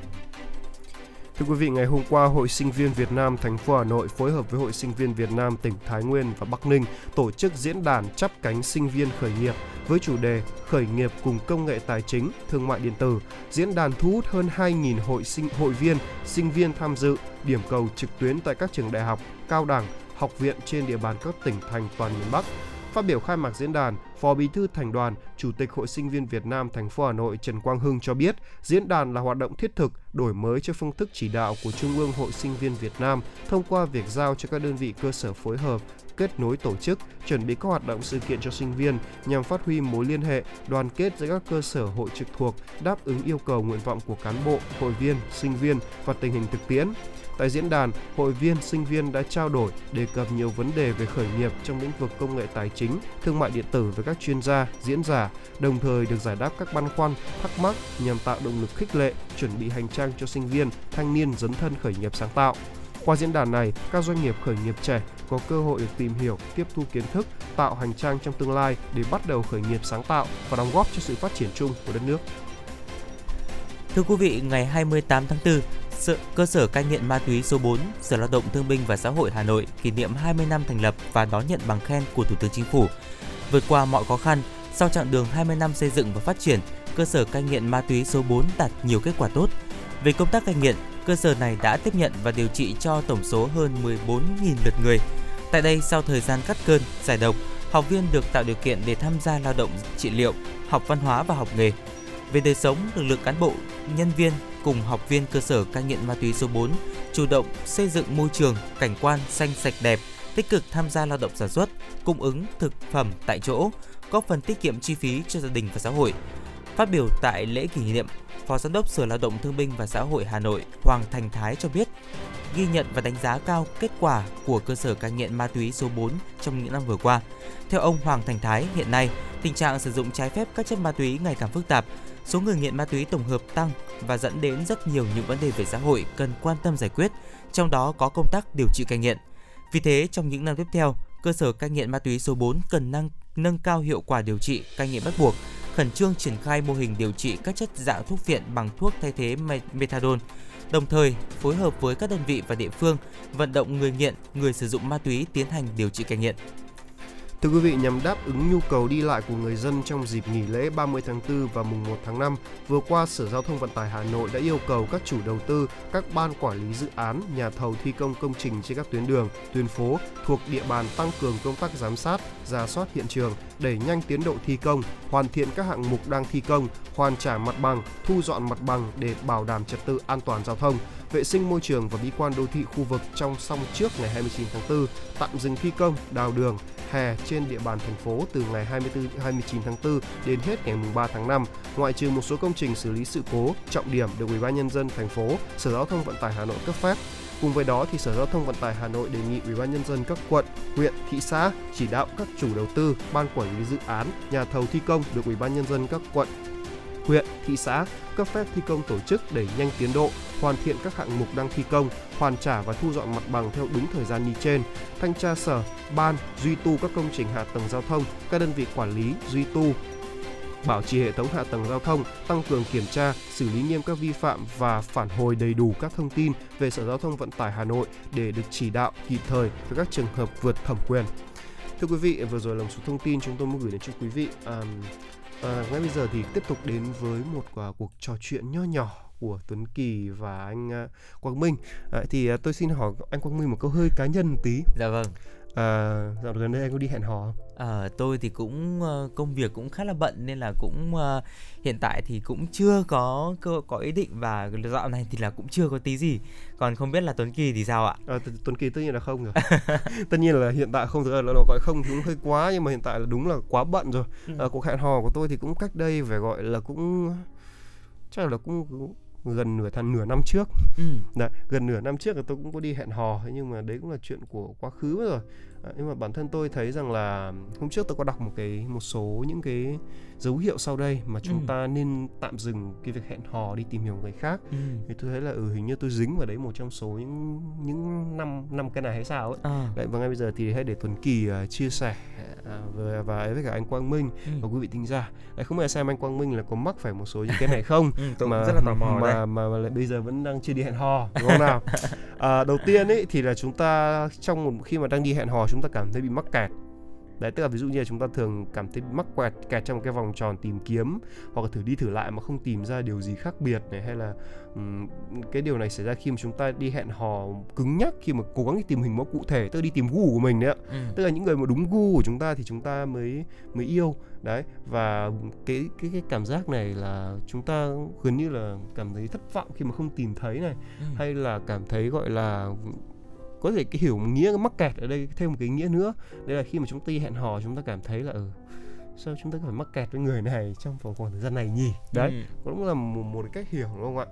Thưa quý vị, ngày hôm qua, Hội Sinh viên Việt Nam thành phố Hà Nội phối hợp với Hội Sinh viên Việt Nam tỉnh Thái Nguyên và Bắc Ninh tổ chức diễn đàn chắp cánh sinh viên khởi nghiệp với chủ đề Khởi nghiệp cùng công nghệ tài chính, thương mại điện tử. Diễn đàn thu hút hơn 2.000 hội sinh hội viên, sinh viên tham dự, điểm cầu trực tuyến tại các trường đại học, cao đẳng, học viện trên địa bàn các tỉnh thành toàn miền Bắc. Phát biểu khai mạc diễn đàn, Phó Bí thư Thành đoàn, Chủ tịch Hội Sinh viên Việt Nam thành phố Hà Nội Trần Quang Hưng cho biết, diễn đàn là hoạt động thiết thực, đổi mới cho phương thức chỉ đạo của Trung ương Hội Sinh viên Việt Nam thông qua việc giao cho các đơn vị cơ sở phối hợp kết nối tổ chức, chuẩn bị các hoạt động sự kiện cho sinh viên nhằm phát huy mối liên hệ, đoàn kết giữa các cơ sở hội trực thuộc, đáp ứng yêu cầu nguyện vọng của cán bộ, hội viên, sinh viên và tình hình thực tiễn. Tại diễn đàn, hội viên, sinh viên đã trao đổi, đề cập nhiều vấn đề về khởi nghiệp trong lĩnh vực công nghệ tài chính, thương mại điện tử với các chuyên gia, diễn giả, đồng thời được giải đáp các băn khoăn, thắc mắc nhằm tạo động lực khích lệ, chuẩn bị hành trang cho sinh viên, thanh niên dấn thân khởi nghiệp sáng tạo. Qua diễn đàn này, các doanh nghiệp khởi nghiệp trẻ có cơ hội được tìm hiểu, tiếp thu kiến thức, tạo hành trang trong tương lai để bắt đầu khởi nghiệp sáng tạo và đóng góp cho sự phát triển chung của đất nước. Thưa quý vị, ngày 28 tháng 4, Sở, cơ sở cai nghiện ma túy số 4, Sở Lao động Thương binh và Xã hội Hà Nội kỷ niệm 20 năm thành lập và đón nhận bằng khen của Thủ tướng Chính phủ. Vượt qua mọi khó khăn, sau chặng đường 20 năm xây dựng và phát triển, cơ sở cai nghiện ma túy số 4 đạt nhiều kết quả tốt. Về công tác cai nghiện, cơ sở này đã tiếp nhận và điều trị cho tổng số hơn 14.000 lượt người. Tại đây, sau thời gian cắt cơn, giải độc, học viên được tạo điều kiện để tham gia lao động trị liệu, học văn hóa và học nghề. Về đời sống, lực lượng cán bộ, nhân viên cùng học viên cơ sở cai nghiện ma túy số 4 chủ động xây dựng môi trường, cảnh quan xanh sạch đẹp, tích cực tham gia lao động sản xuất, cung ứng thực phẩm tại chỗ, góp phần tiết kiệm chi phí cho gia đình và xã hội. Phát biểu tại lễ kỷ niệm, Phó Giám đốc Sở Lao động Thương binh và Xã hội Hà Nội Hoàng Thành Thái cho biết, ghi nhận và đánh giá cao kết quả của cơ sở cai nghiện ma túy số 4 trong những năm vừa qua. Theo ông Hoàng Thành Thái, hiện nay, tình trạng sử dụng trái phép các chất ma túy ngày càng phức tạp, số người nghiện ma túy tổng hợp tăng và dẫn đến rất nhiều những vấn đề về xã hội cần quan tâm giải quyết, trong đó có công tác điều trị cai nghiện. Vì thế, trong những năm tiếp theo, cơ sở cai nghiện ma túy số 4 cần nâng nâng cao hiệu quả điều trị cai nghiện bắt buộc, khẩn trương triển khai mô hình điều trị các chất dạng thuốc viện bằng thuốc thay thế methadone, đồng thời phối hợp với các đơn vị và địa phương vận động người nghiện, người sử dụng ma túy tiến hành điều trị cai nghiện. Thưa quý vị, nhằm đáp ứng nhu cầu đi lại của người dân trong dịp nghỉ lễ 30 tháng 4 và mùng 1 tháng 5, vừa qua Sở Giao thông Vận tải Hà Nội đã yêu cầu các chủ đầu tư, các ban quản lý dự án, nhà thầu thi công công trình trên các tuyến đường, tuyến phố thuộc địa bàn tăng cường công tác giám sát, ra soát hiện trường, đẩy nhanh tiến độ thi công, hoàn thiện các hạng mục đang thi công, hoàn trả mặt bằng, thu dọn mặt bằng để bảo đảm trật tự an toàn giao thông, vệ sinh môi trường và mỹ quan đô thị khu vực trong xong trước ngày 29 tháng 4, tạm dừng thi công, đào đường, hè trên địa bàn thành phố từ ngày 24 29 tháng 4 đến hết ngày 3 tháng 5, ngoại trừ một số công trình xử lý sự cố trọng điểm được Ủy ban nhân dân thành phố, Sở Giao thông Vận tải Hà Nội cấp phép. Cùng với đó thì Sở Giao thông Vận tải Hà Nội đề nghị Ủy ban nhân dân các quận, huyện, thị xã chỉ đạo các chủ đầu tư, ban quản lý dự án, nhà thầu thi công được Ủy ban nhân dân các quận, huyện, thị xã cấp phép thi công tổ chức đẩy nhanh tiến độ, hoàn thiện các hạng mục đang thi công, hoàn trả và thu dọn mặt bằng theo đúng thời gian như trên. Thanh tra sở, ban, duy tu các công trình hạ tầng giao thông, các đơn vị quản lý, duy tu, bảo trì hệ thống hạ tầng giao thông, tăng cường kiểm tra, xử lý nghiêm các vi phạm và phản hồi đầy đủ các thông tin về Sở Giao thông Vận tải Hà Nội để được chỉ đạo kịp thời với các trường hợp vượt thẩm quyền. Thưa quý vị, vừa rồi là một số thông tin chúng tôi muốn gửi đến cho quý vị. À, à, ngay bây giờ thì tiếp tục đến với một uh, cuộc trò chuyện nho nhỏ của Tuấn Kỳ và anh uh, Quang Minh. Ờ, à, thì uh, tôi xin hỏi anh Quang Minh một câu hơi cá nhân một tí. Dạ vâng. À, dạo gần đây anh có đi hẹn hò không? À, tôi thì cũng uh, công việc cũng khá là bận nên là cũng uh, hiện tại thì cũng chưa có có, có ý định và dạo này thì là cũng chưa có tí gì. Còn không biết là Tuấn Kỳ thì sao ạ? À, Tuấn Kỳ tất nhiên là không rồi. tất nhiên là hiện tại không ra là gọi không thì cũng hơi quá nhưng mà hiện tại là đúng là quá bận rồi. À, cuộc hẹn hò của tôi thì cũng cách đây phải gọi là cũng chắc là cũng gần nửa tháng nửa năm trước ừ. Đấy, gần nửa năm trước là tôi cũng có đi hẹn hò nhưng mà đấy cũng là chuyện của quá khứ rồi à, nhưng mà bản thân tôi thấy rằng là hôm trước tôi có đọc một cái một số những cái dấu hiệu sau đây mà chúng ừ. ta nên tạm dừng cái việc hẹn hò đi tìm hiểu người khác ừ. thì tôi thấy là ừ hình như tôi dính vào đấy một trong số những những năm năm cái này hay sao ấy à. đấy và ngay bây giờ thì hãy để Tuấn Kỳ uh, chia sẻ à, và, và với cả anh Quang Minh Ừ. và quý vị thính giả đấy không biết là xem anh Quang Minh là có mắc phải một số những cái này không Ừ, tôi mà rất là tò mò mà, mà, mà lại bây giờ vẫn đang chưa đi hẹn hò đúng không nào à, đầu tiên ấy thì là chúng ta trong một khi mà đang đi hẹn hò chúng ta cảm thấy bị mắc kẹt đấy tức là ví dụ như là chúng ta thường cảm thấy mắc kẹt kẹt trong cái vòng tròn tìm kiếm hoặc là thử đi thử lại mà không tìm ra điều gì khác biệt này hay là ừm, cái điều này xảy ra khi mà chúng ta đi hẹn hò cứng nhắc khi mà cố gắng đi tìm hình mẫu cụ thể tức là đi tìm gu của mình đấy ạ Ừ. tức là những người mà đúng gu của chúng ta thì chúng ta mới mới yêu đấy và cái cái cái cảm giác này là chúng ta gần như là cảm thấy thất vọng khi mà không tìm thấy này Ừ. hay là cảm thấy gọi là có thể cái hiểu nghĩa cái mắc kẹt ở đây thêm một cái nghĩa nữa. Đây là khi mà chúng ta hẹn hò chúng ta cảm thấy là ừ sao chúng ta phải mắc kẹt với người này trong vòng khoảng thời gian này nhỉ? Đấy Ừ. cũng là một, một cách hiểu đúng không ạ?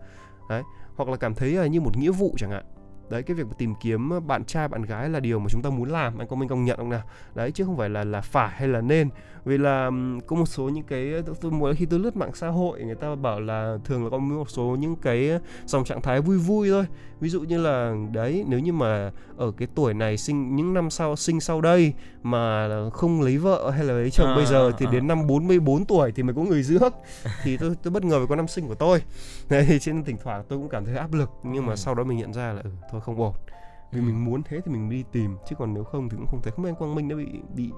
Đấy hoặc là cảm thấy là như một nghĩa vụ chẳng hạn. Đấy cái việc tìm kiếm bạn trai bạn gái là điều mà chúng ta muốn làm. Anh có minh công nhận không nào? Đấy chứ không phải là là phải hay là nên vì là có một số những cái tôi mỗi khi tôi lướt mạng xã hội người ta bảo là thường là có một số những cái dòng trạng thái vui vui thôi ví dụ như là đấy nếu như mà ở cái tuổi này sinh những năm sau sinh sau đây mà không lấy vợ hay là lấy chồng À, bây giờ à, thì à. đến năm 44 tuổi thì mới có người rước thì tôi tôi bất ngờ với con năm sinh của tôi đấy thì trên thỉnh thoảng tôi cũng cảm thấy áp lực nhưng mà Ừ. sau đó mình nhận ra là ừ, thôi không ổn vì Ừ. mình muốn thế thì mình đi tìm chứ còn nếu không thì cũng không thể không biết anh Quang Minh đã bị bị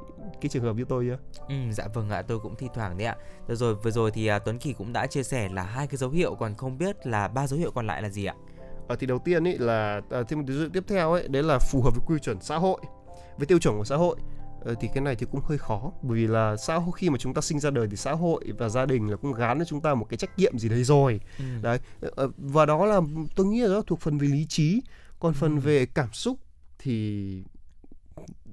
cái trường hợp như tôi chưa Ừ, dạ vâng ạ, tôi cũng thi thoảng đấy ạ. Rồi rồi vừa rồi thì à, Tuấn Kỳ cũng đã chia sẻ là hai cái dấu hiệu còn không biết là ba dấu hiệu còn lại là gì ạ? Ờ, thì đầu tiên ấy là à, thêm một ví dụ tiếp theo ấy đấy là phù hợp với quy chuẩn xã hội với tiêu chuẩn của xã hội Ờ, thì cái này thì cũng hơi khó bởi vì là xã hội khi mà chúng ta sinh ra đời thì xã hội và gia đình là cũng gán cho chúng ta một cái trách nhiệm gì đấy rồi Ừ. đấy Ờ, và đó là tôi nghĩ là đó thuộc phần về lý trí còn phần về cảm xúc thì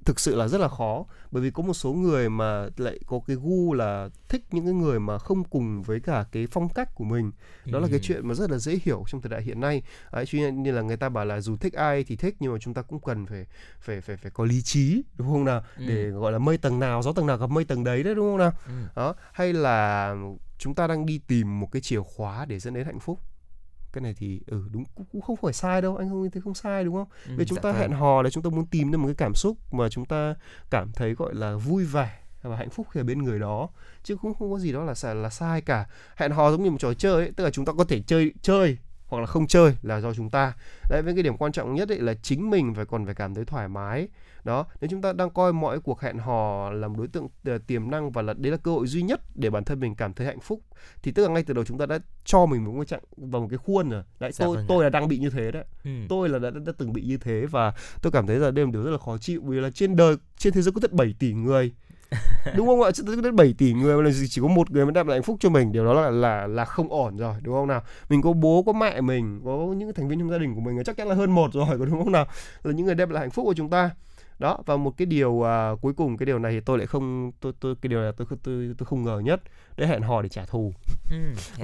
thực sự là rất là khó. Bởi vì có một số người mà lại có cái gu là thích những cái người mà không cùng với cả cái phong cách của mình. Đó là cái chuyện mà rất là dễ hiểu trong thời đại hiện nay. Đấy cho nên như là người ta bảo là dù thích ai thì thích nhưng mà chúng ta cũng cần phải phải phải phải có lý trí đúng không nào? Ừ. để gọi là mây tầng nào gió tầng nào gặp mây tầng đấy đấy đúng không nào? Ừ. đó hay là chúng ta đang đi tìm một cái chìa khóa để dẫn đến hạnh phúc cái này thì ừ đúng cũng, không phải sai đâu anh không thấy không sai đúng không? Ừ, vì chúng dạ ta vâng. hẹn hò là chúng ta muốn tìm được một cái cảm xúc mà chúng ta cảm thấy gọi là vui vẻ và hạnh phúc khi ở bên người đó. Chứ cũng không có gì đó là sai là sai cả. Hẹn hò giống như một trò chơi ấy, tức là chúng ta có thể chơi chơi hoặc là không chơi là do chúng ta. Đấy với cái điểm quan trọng nhất ấy là chính mình phải còn phải cảm thấy thoải mái đó nếu chúng ta đang coi mọi cuộc hẹn hò là một đối tượng ờ, tiềm năng và là đấy là cơ hội duy nhất để bản thân mình cảm thấy hạnh phúc thì tức là ngay từ đầu chúng ta đã cho mình một cái trạng vào một cái khuôn rồi. Đấy Dạ tôi vâng ạ. tôi là đang bị như thế đấy. Ừ. tôi là đã, đã, đã từng bị như thế và tôi cảm thấy là đây là một điều rất là khó chịu vì là trên đời trên thế giới có tận 7 tỷ người. Đúng không ạ? Trên thế giới có tận 7 tỷ người mà là chỉ có một người mới đem lại hạnh phúc cho mình. Điều đó là là là không ổn rồi đúng không nào? Mình có bố có mẹ mình có những cái thành viên trong gia đình của mình chắc chắn là hơn một rồi có đúng không nào? Là những người đem lại hạnh phúc của chúng ta đó và một cái điều à, cuối cùng cái điều này thì tôi lại không tôi tôi cái điều này tôi tôi tôi không ngờ nhất đấy hẹn hò để trả thù Ừ.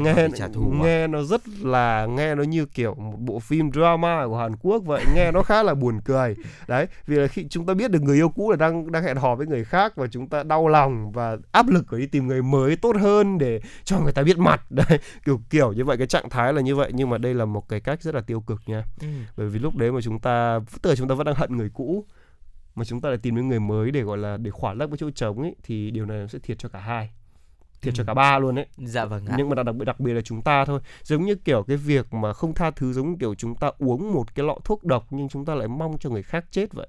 Nghe trả thù à? nghe nó rất là nghe nó như kiểu một bộ phim drama của Hàn Quốc vậy nghe nó khá là buồn cười đấy vì là khi chúng ta biết được người yêu cũ là đang đang hẹn hò với người khác và chúng ta đau lòng và áp lực phải đi tìm người mới tốt hơn để cho người ta biết mặt đấy kiểu kiểu như vậy cái trạng thái là như vậy nhưng mà đây là một cái cách rất là tiêu cực nha Ừ. bởi vì lúc đấy mà chúng ta tức là chúng ta vẫn đang hận người cũ mà chúng ta lại tìm đến người mới để gọi là để khỏa lấp cái chỗ trống ấy thì điều này nó sẽ thiệt cho cả hai thiệt cho Ừ. cả ba luôn ấy Dạ vâng ạ. nhưng mà đặc biệt đặc biệt là chúng ta thôi giống như kiểu cái việc mà không tha thứ giống như kiểu chúng ta uống một cái lọ thuốc độc nhưng chúng ta lại mong cho người khác chết vậy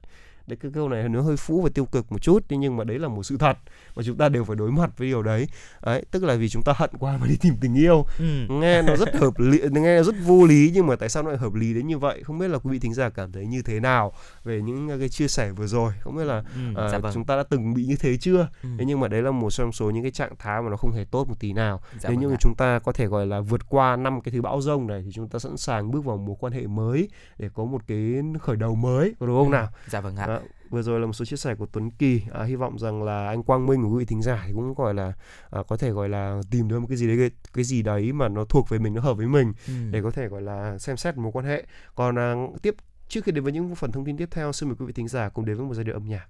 đấy cái câu này nó hơi phũ và tiêu cực một chút nhưng mà đấy là một sự thật và chúng ta đều phải đối mặt với điều đấy đấy tức là vì chúng ta hận quá mà đi tìm tình yêu Ừ. nghe nó rất hợp lý nghe nó rất vô lý nhưng mà tại sao nó lại hợp lý đến như vậy không biết là quý vị thính giả cảm thấy như thế nào về những cái chia sẻ vừa rồi không biết là Ừ. Dạ vâng. chúng ta đã từng bị như thế chưa Ừ. thế nhưng mà đấy là một trong số những cái trạng thái mà nó không hề tốt một tí nào Dạ nếu vâng như chúng ta có thể gọi là vượt qua năm cái thứ bão rông này thì chúng ta sẵn sàng bước vào mối quan hệ mới để có một cái khởi đầu mới đúng không nào Dạ vâng ạ. Đó, vừa rồi là một số chia sẻ của Tuấn Kỳ. À, hy vọng rằng là anh Quang Minh và quý vị thính giả thì cũng gọi là à, có thể gọi là tìm được một cái gì đấy cái, cái gì đấy mà nó thuộc về mình nó hợp với mình Ừ. để có thể gọi là xem xét mối quan hệ. Còn à, tiếp trước khi đến với những phần thông tin tiếp theo xin mời quý vị thính giả cùng đến với một giai điệu âm nhạc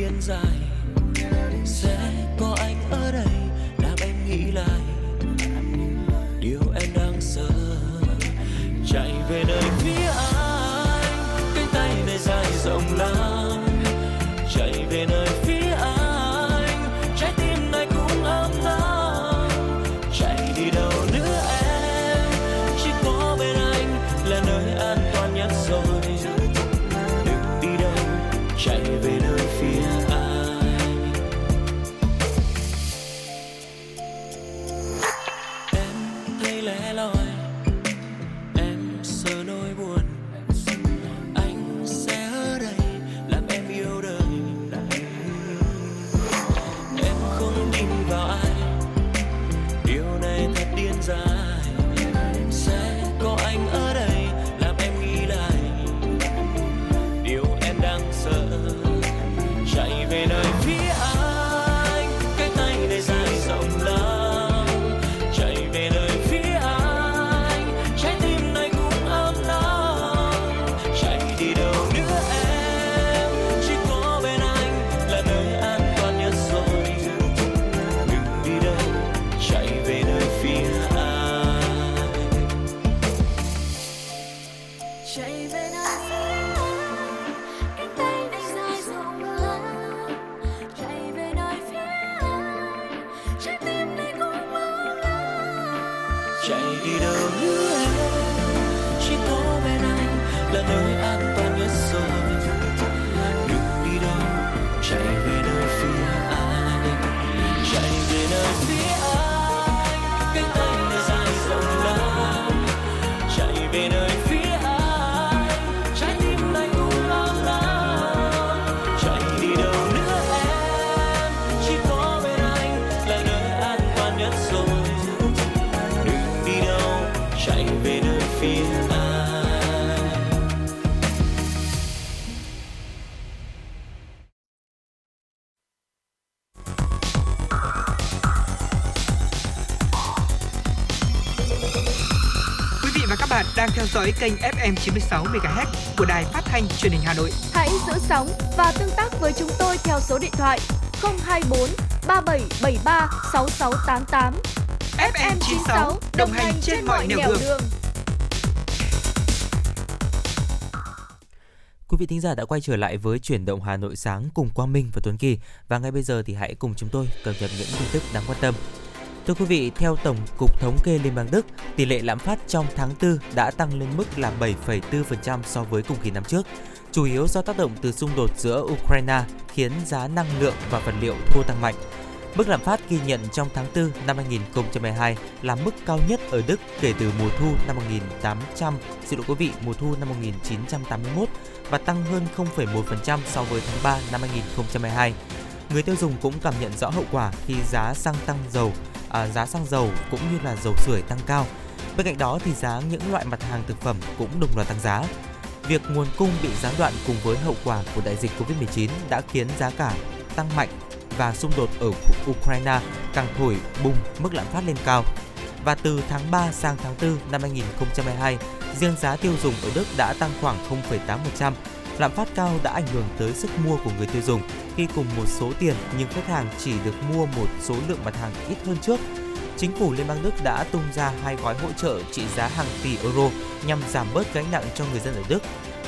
này thật dõi kênh FM 96 MHz của đài phát thanh truyền hình Hà Nội. Hãy giữ sóng và tương tác với chúng tôi theo số điện thoại 024 3773 6688. FM 96 đồng hành trên mọi nẻo đường. Quý vị thính giả đã quay trở lại với chuyển động Hà Nội sáng cùng Quang Minh và Tuấn Kỳ và ngay bây giờ thì hãy cùng chúng tôi cập nhật những tin tức đáng quan tâm. Thưa quý vị, theo Tổng cục Thống kê Liên bang Đức, tỷ lệ lạm phát trong tháng 4 đã tăng lên mức là 7,4% so với cùng kỳ năm trước, chủ yếu do tác động từ xung đột giữa Ukraine khiến giá năng lượng và vật liệu thô tăng mạnh. Mức lạm phát ghi nhận trong tháng 4 năm 2022 là mức cao nhất ở Đức kể từ mùa thu năm 1800, xin lỗi quý vị, mùa thu năm 1981 và tăng hơn 0,1% so với tháng 3 năm 2022. Người tiêu dùng cũng cảm nhận rõ hậu quả khi giá xăng tăng dầu, à, giá xăng dầu cũng như là dầu sưởi tăng cao. Bên cạnh đó thì giá những loại mặt hàng thực phẩm cũng đồng loạt tăng giá. Việc nguồn cung bị gián đoạn cùng với hậu quả của đại dịch Covid-19 đã khiến giá cả tăng mạnh và xung đột ở Ukraine càng thổi bùng mức lạm phát lên cao. Và từ tháng 3 sang tháng 4 năm 2022, riêng giá tiêu dùng ở Đức đã tăng khoảng 0,8%. Lạm phát cao đã ảnh hưởng tới sức mua của người tiêu dùng khi cùng một số tiền nhưng khách hàng chỉ được mua một số lượng mặt hàng ít hơn trước. Chính phủ Liên bang Đức đã tung ra hai gói hỗ trợ trị giá hàng tỷ euro nhằm giảm bớt gánh nặng cho người dân ở Đức.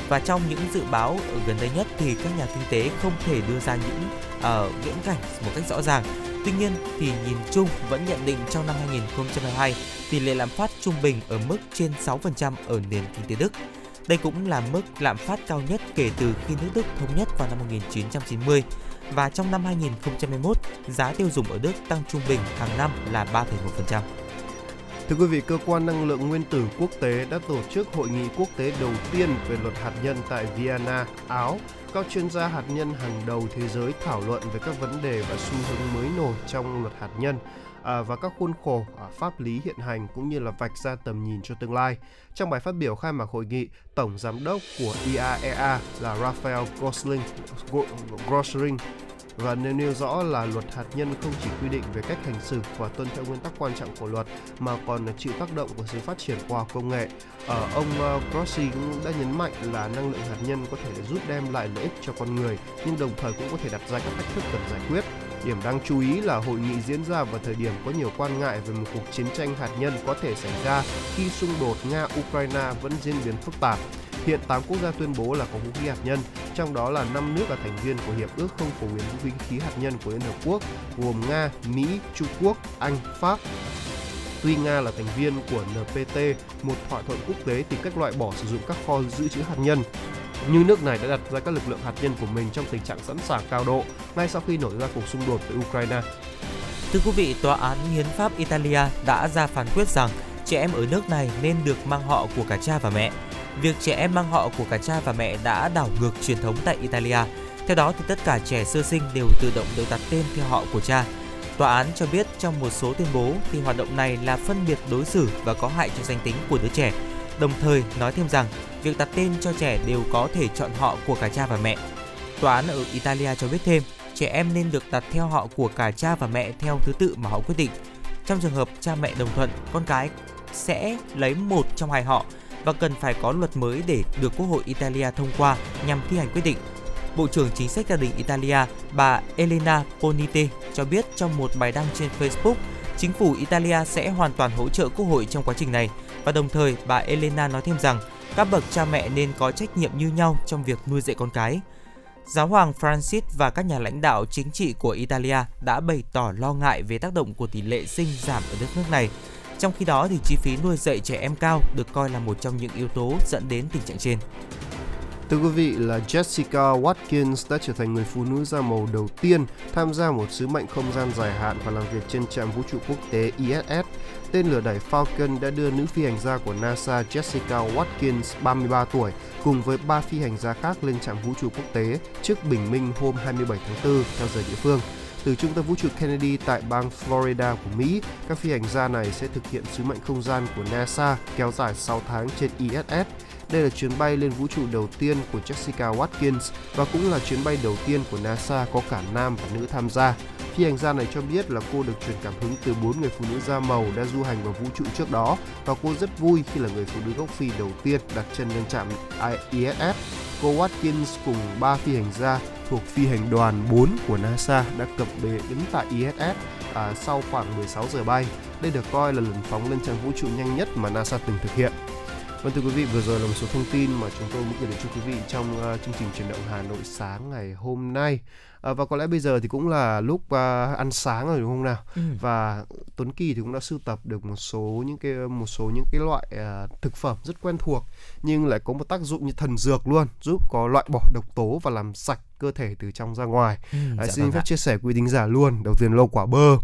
Và trong những dự báo ở gần đây nhất thì các nhà kinh tế không thể đưa ra những uh, viễn cảnh một cách rõ ràng. Tuy nhiên thì nhìn chung vẫn nhận định trong năm 2022 tỷ lệ lạm phát trung bình ở mức trên 6% ở nền kinh tế Đức. Đây cũng là mức lạm phát cao nhất kể từ khi nước Đức thống nhất vào năm 1990. Và trong năm 2021, giá tiêu dùng ở Đức tăng trung bình hàng năm là 3,1%. Thưa quý vị, cơ quan năng lượng nguyên tử quốc tế đã tổ chức hội nghị quốc tế đầu tiên về luật hạt nhân tại Vienna, Áo. Các chuyên gia hạt nhân hàng đầu thế giới thảo luận về các vấn đề và xu hướng mới nổi trong luật hạt nhân à, và các khuôn khổ à, pháp lý hiện hành cũng như là vạch ra tầm nhìn cho tương lai. Trong bài phát biểu khai mạc hội nghị, Tổng Giám đốc của IAEA là Rafael Grosling, Grosling và nêu nêu rõ là luật hạt nhân không chỉ quy định về cách hành xử và tuân theo nguyên tắc quan trọng của luật mà còn chịu tác động của sự phát triển khoa học công nghệ. Ở ông ờ, Grossi cũng đã nhấn mạnh là năng lượng hạt nhân có thể giúp đem lại lợi ích cho con người nhưng đồng thời cũng có thể đặt ra các thách thức cần giải quyết. Điểm đáng chú ý là hội nghị diễn ra vào thời điểm có nhiều quan ngại về một cuộc chiến tranh hạt nhân có thể xảy ra khi xung đột Nga-Ukraine vẫn diễn biến phức tạp. Hiện 8 quốc gia tuyên bố là có vũ khí hạt nhân, trong đó là 5 nước là thành viên của Hiệp ước không phổ biến vũ khí hạt nhân của Liên Hợp Quốc, gồm Nga, Mỹ, Trung Quốc, Anh, Pháp. Tuy Nga là thành viên của NPT, một thỏa thuận quốc tế tìm cách loại bỏ sử dụng các kho dự trữ hạt nhân, nhưng nước này đã đặt ra các lực lượng hạt nhân của mình trong tình trạng sẵn sàng cao độ ngay sau khi nổ ra cuộc xung đột với Ukraine. Thưa quý vị, Tòa án Hiến pháp Italia đã ra phán quyết rằng trẻ em ở nước này nên được mang họ của cả cha và mẹ. Việc trẻ em mang họ của cả cha và mẹ đã đảo ngược truyền thống tại Italia. Theo đó thì tất cả trẻ sơ sinh đều tự động được đặt tên theo họ của cha. Tòa án cho biết trong một số tuyên bố thì hoạt động này là phân biệt đối xử và có hại cho danh tính của đứa trẻ. Đồng thời nói thêm rằng việc đặt tên cho trẻ đều có thể chọn họ của cả cha và mẹ. Tòa án ở Italia cho biết thêm, trẻ em nên được đặt theo họ của cả cha và mẹ theo thứ tự mà họ quyết định. Trong trường hợp cha mẹ đồng thuận, con cái sẽ lấy một trong hai họ và cần phải có luật mới để được Quốc hội Italia thông qua nhằm thi hành quyết định. Bộ trưởng Chính sách gia đình Italia, bà Elena Ponite cho biết trong một bài đăng trên Facebook, chính phủ Italia sẽ hoàn toàn hỗ trợ Quốc hội trong quá trình này và đồng thời, bà Elena nói thêm rằng, các bậc cha mẹ nên có trách nhiệm như nhau trong việc nuôi dạy con cái. Giáo hoàng Francis và các nhà lãnh đạo chính trị của Italia đã bày tỏ lo ngại về tác động của tỷ lệ sinh giảm ở đất nước này. Trong khi đó thì chi phí nuôi dạy trẻ em cao được coi là một trong những yếu tố dẫn đến tình trạng trên. Thưa quý vị là Jessica Watkins đã trở thành người phụ nữ da màu đầu tiên tham gia một sứ mệnh không gian dài hạn và làm việc trên trạm vũ trụ quốc tế ISS. Tên lửa đẩy Falcon đã đưa nữ phi hành gia của NASA Jessica Watkins, 33 tuổi, cùng với ba phi hành gia khác lên trạm vũ trụ quốc tế trước bình minh hôm 27 tháng 4 theo giờ địa phương. Từ trung tâm vũ trụ Kennedy tại bang Florida của Mỹ, các phi hành gia này sẽ thực hiện sứ mệnh không gian của NASA kéo dài 6 tháng trên ISS. Đây là chuyến bay lên vũ trụ đầu tiên của Jessica Watkins và cũng là chuyến bay đầu tiên của NASA có cả nam và nữ tham gia. Phi hành gia này cho biết là cô được truyền cảm hứng từ bốn người phụ nữ da màu đã du hành vào vũ trụ trước đó và cô rất vui khi là người phụ nữ gốc Phi đầu tiên đặt chân lên trạm ISS. Cô Watkins cùng ba phi hành gia thuộc phi hành đoàn 4 của NASA đã cập bến tại ISS à, sau khoảng 16 giờ bay. Đây được coi là lần phóng lên trạm vũ trụ nhanh nhất mà NASA từng thực hiện. Vâng thưa quý vị, vừa rồi là một số thông tin mà chúng tôi muốn gửi đến cho quý vị trong uh, chương trình chuyển động Hà Nội sáng ngày hôm nay. À, và có lẽ bây giờ thì cũng là lúc uh, ăn sáng rồi đúng không nào? Ừ. Và Tuấn Kỳ thì cũng đã sưu tập được một số những cái một số những cái loại uh, thực phẩm rất quen thuộc nhưng lại có một tác dụng như thần dược luôn, giúp có loại bỏ độc tố và làm sạch cơ thể từ trong ra ngoài. Ừ, à, dạ xin vâng phép chia sẻ quý thính giả luôn. Đầu tiên lâu quả bơ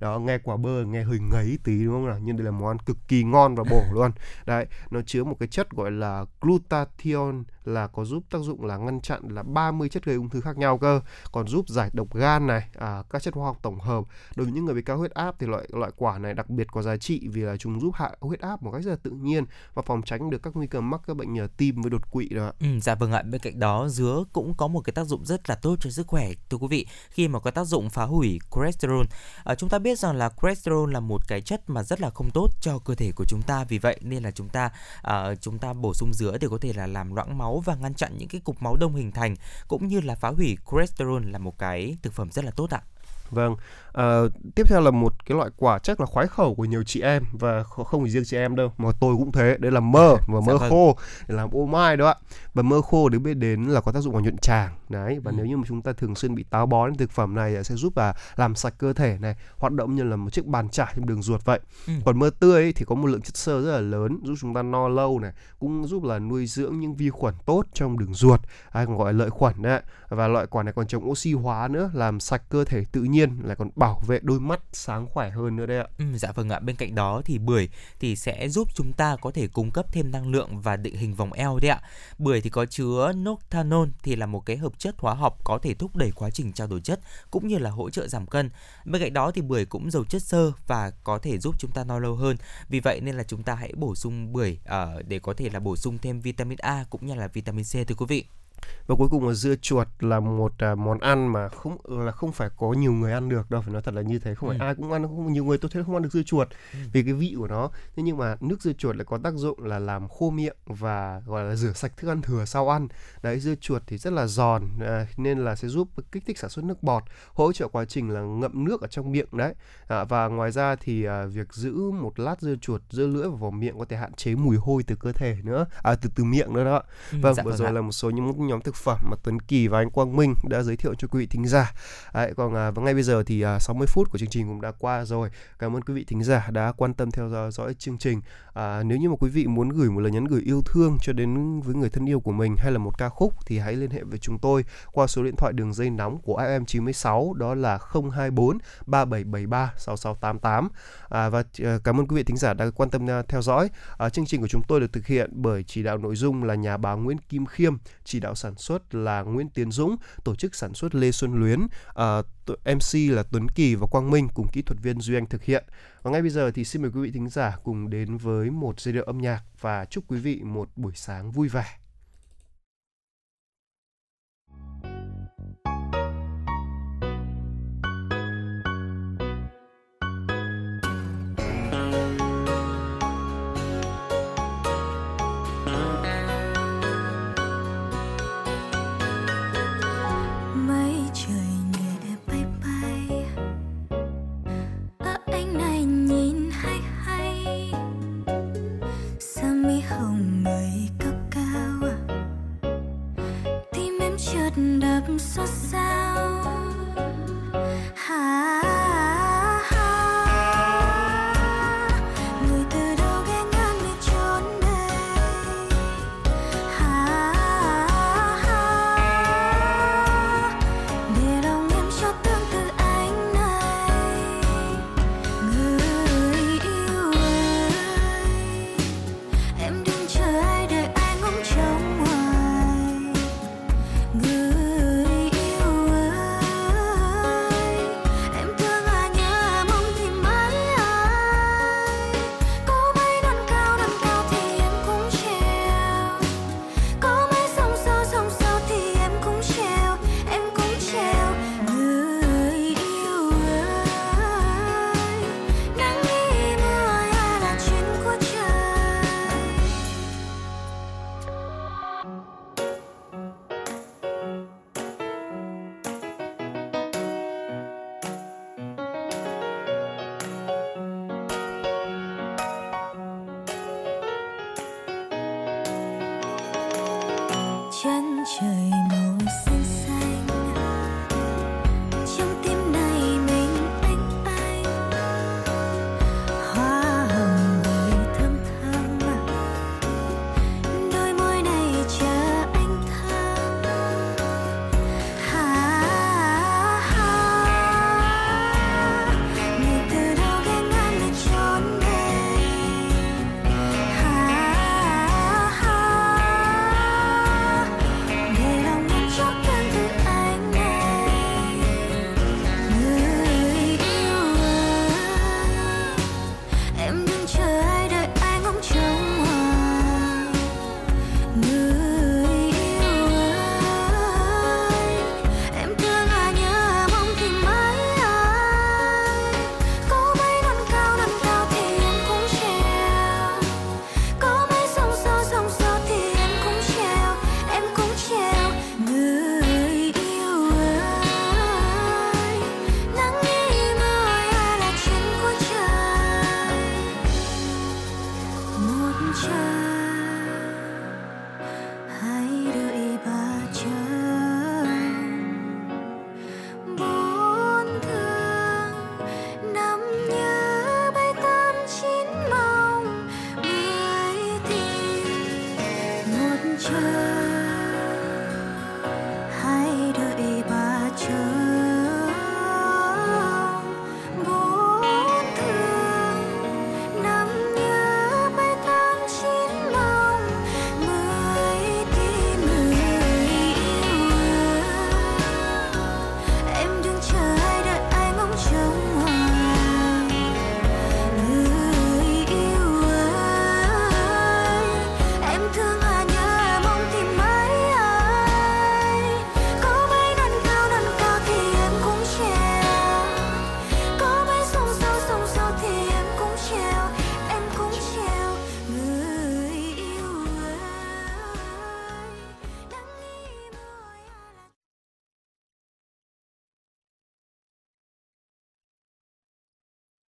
đó nghe quả bơ nghe hơi ngấy tí đúng không nào? Nhưng đây là món ăn cực kỳ ngon và bổ luôn. Đấy nó chứa một cái chất gọi là glutathione là có giúp tác dụng là ngăn chặn là 30 chất gây ung thư khác nhau cơ. Còn giúp giải độc gan này à, các chất hóa học tổng hợp. Đối với những người bị cao huyết áp thì loại loại quả này đặc biệt có giá trị vì là chúng giúp hạ huyết áp một cách rất là tự nhiên và phòng tránh được các nguy cơ mắc các bệnh tim với đột quỵ đó. Ừ, dạ vâng ạ. Bên cạnh đó dứa cũng có một cái tác dụng rất là tốt cho sức khỏe thưa quý vị khi mà có tác dụng phá hủy cholesterol. À, chúng ta biết rằng là cholesterol là một cái chất mà rất là không tốt cho cơ thể của chúng ta vì vậy nên là chúng ta uh, chúng ta bổ sung dứa để có thể là làm loãng máu và ngăn chặn những cái cục máu đông hình thành cũng như là phá hủy cholesterol là một cái thực phẩm rất là tốt ạ. Vâng, à, tiếp theo là một cái loại quả chắc là khoái khẩu của nhiều chị em và không chỉ riêng chị em đâu mà tôi cũng thế, đấy là mơ và mơ dạ vâng. khô để làm ô mai đó ạ. Và mơ khô được biết đến là có tác dụng vào nhuận tràng đấy và ừ. nếu như mà chúng ta thường xuyên bị táo bón thực phẩm này sẽ giúp là làm sạch cơ thể này, hoạt động như là một chiếc bàn chải trong đường ruột vậy. Ừ. Còn mơ tươi ấy, thì có một lượng chất xơ rất là lớn giúp chúng ta no lâu này, cũng giúp là nuôi dưỡng những vi khuẩn tốt trong đường ruột, hay còn gọi là lợi khuẩn đấy. Và loại quả này còn chống oxy hóa nữa, làm sạch cơ thể tự nhiên lại còn bảo vệ đôi mắt sáng khỏe hơn nữa đấy ạ. Ừ, dạ vâng ạ. Bên cạnh đó thì bưởi thì sẽ giúp chúng ta có thể cung cấp thêm năng lượng và định hình vòng eo đấy ạ. Bưởi thì có chứa noctanol thì là một cái hợp chất hóa học có thể thúc đẩy quá trình trao đổi chất cũng như là hỗ trợ giảm cân. Bên cạnh đó thì bưởi cũng giàu chất xơ và có thể giúp chúng ta no lâu hơn. Vì vậy nên là chúng ta hãy bổ sung bưởi uh, để có thể là bổ sung thêm vitamin A cũng như là vitamin C thưa quý vị và cuối cùng là dưa chuột là một à, món ăn mà không là không phải có nhiều người ăn được đâu phải nói thật là như thế không phải Ừ. ai cũng ăn không nhiều người tôi thấy không ăn được dưa chuột vì cái vị của nó. Thế nhưng mà nước dưa chuột lại có tác dụng là làm khô miệng và gọi là rửa sạch thức ăn thừa sau ăn. Đấy dưa chuột thì rất là giòn à, nên là sẽ giúp kích thích sản xuất nước bọt hỗ trợ quá trình là ngậm nước ở trong miệng đấy. À, và ngoài ra thì à, việc giữ một lát dưa chuột giữa lưỡi và vào miệng có thể hạn chế mùi hôi từ cơ thể nữa à từ từ miệng nữa đó. Ừ, vâng dạ vừa vâng rồi là một số những nhóm thực phẩm mà Tuấn Kỳ và anh Quang Minh đã giới thiệu cho quý vị thính giả. Đấy, còn à, và ngay bây giờ thì à, 60 phút của chương trình cũng đã qua rồi. Cảm ơn quý vị thính giả đã quan tâm theo dõi, dõi chương trình. À, nếu như mà quý vị muốn gửi một lời nhắn gửi yêu thương cho đến với người thân yêu của mình hay là một ca khúc thì hãy liên hệ với chúng tôi qua số điện thoại đường dây nóng của FM96 đó là 024 3773 6688 à, và à, cảm ơn quý vị thính giả đã quan tâm à, theo dõi. À, chương trình của chúng tôi được thực hiện bởi chỉ đạo nội dung là nhà báo Nguyễn Kim Khiêm chỉ đạo sản xuất là Nguyễn Tiến Dũng tổ chức sản xuất Lê Xuân Luyến à, MC là Tuấn Kỳ và Quang Minh cùng kỹ thuật viên Duy Anh thực hiện. Và ngay bây giờ thì xin mời quý vị thính giả cùng đến với một giai điệu âm nhạc và chúc quý vị một buổi sáng vui vẻ.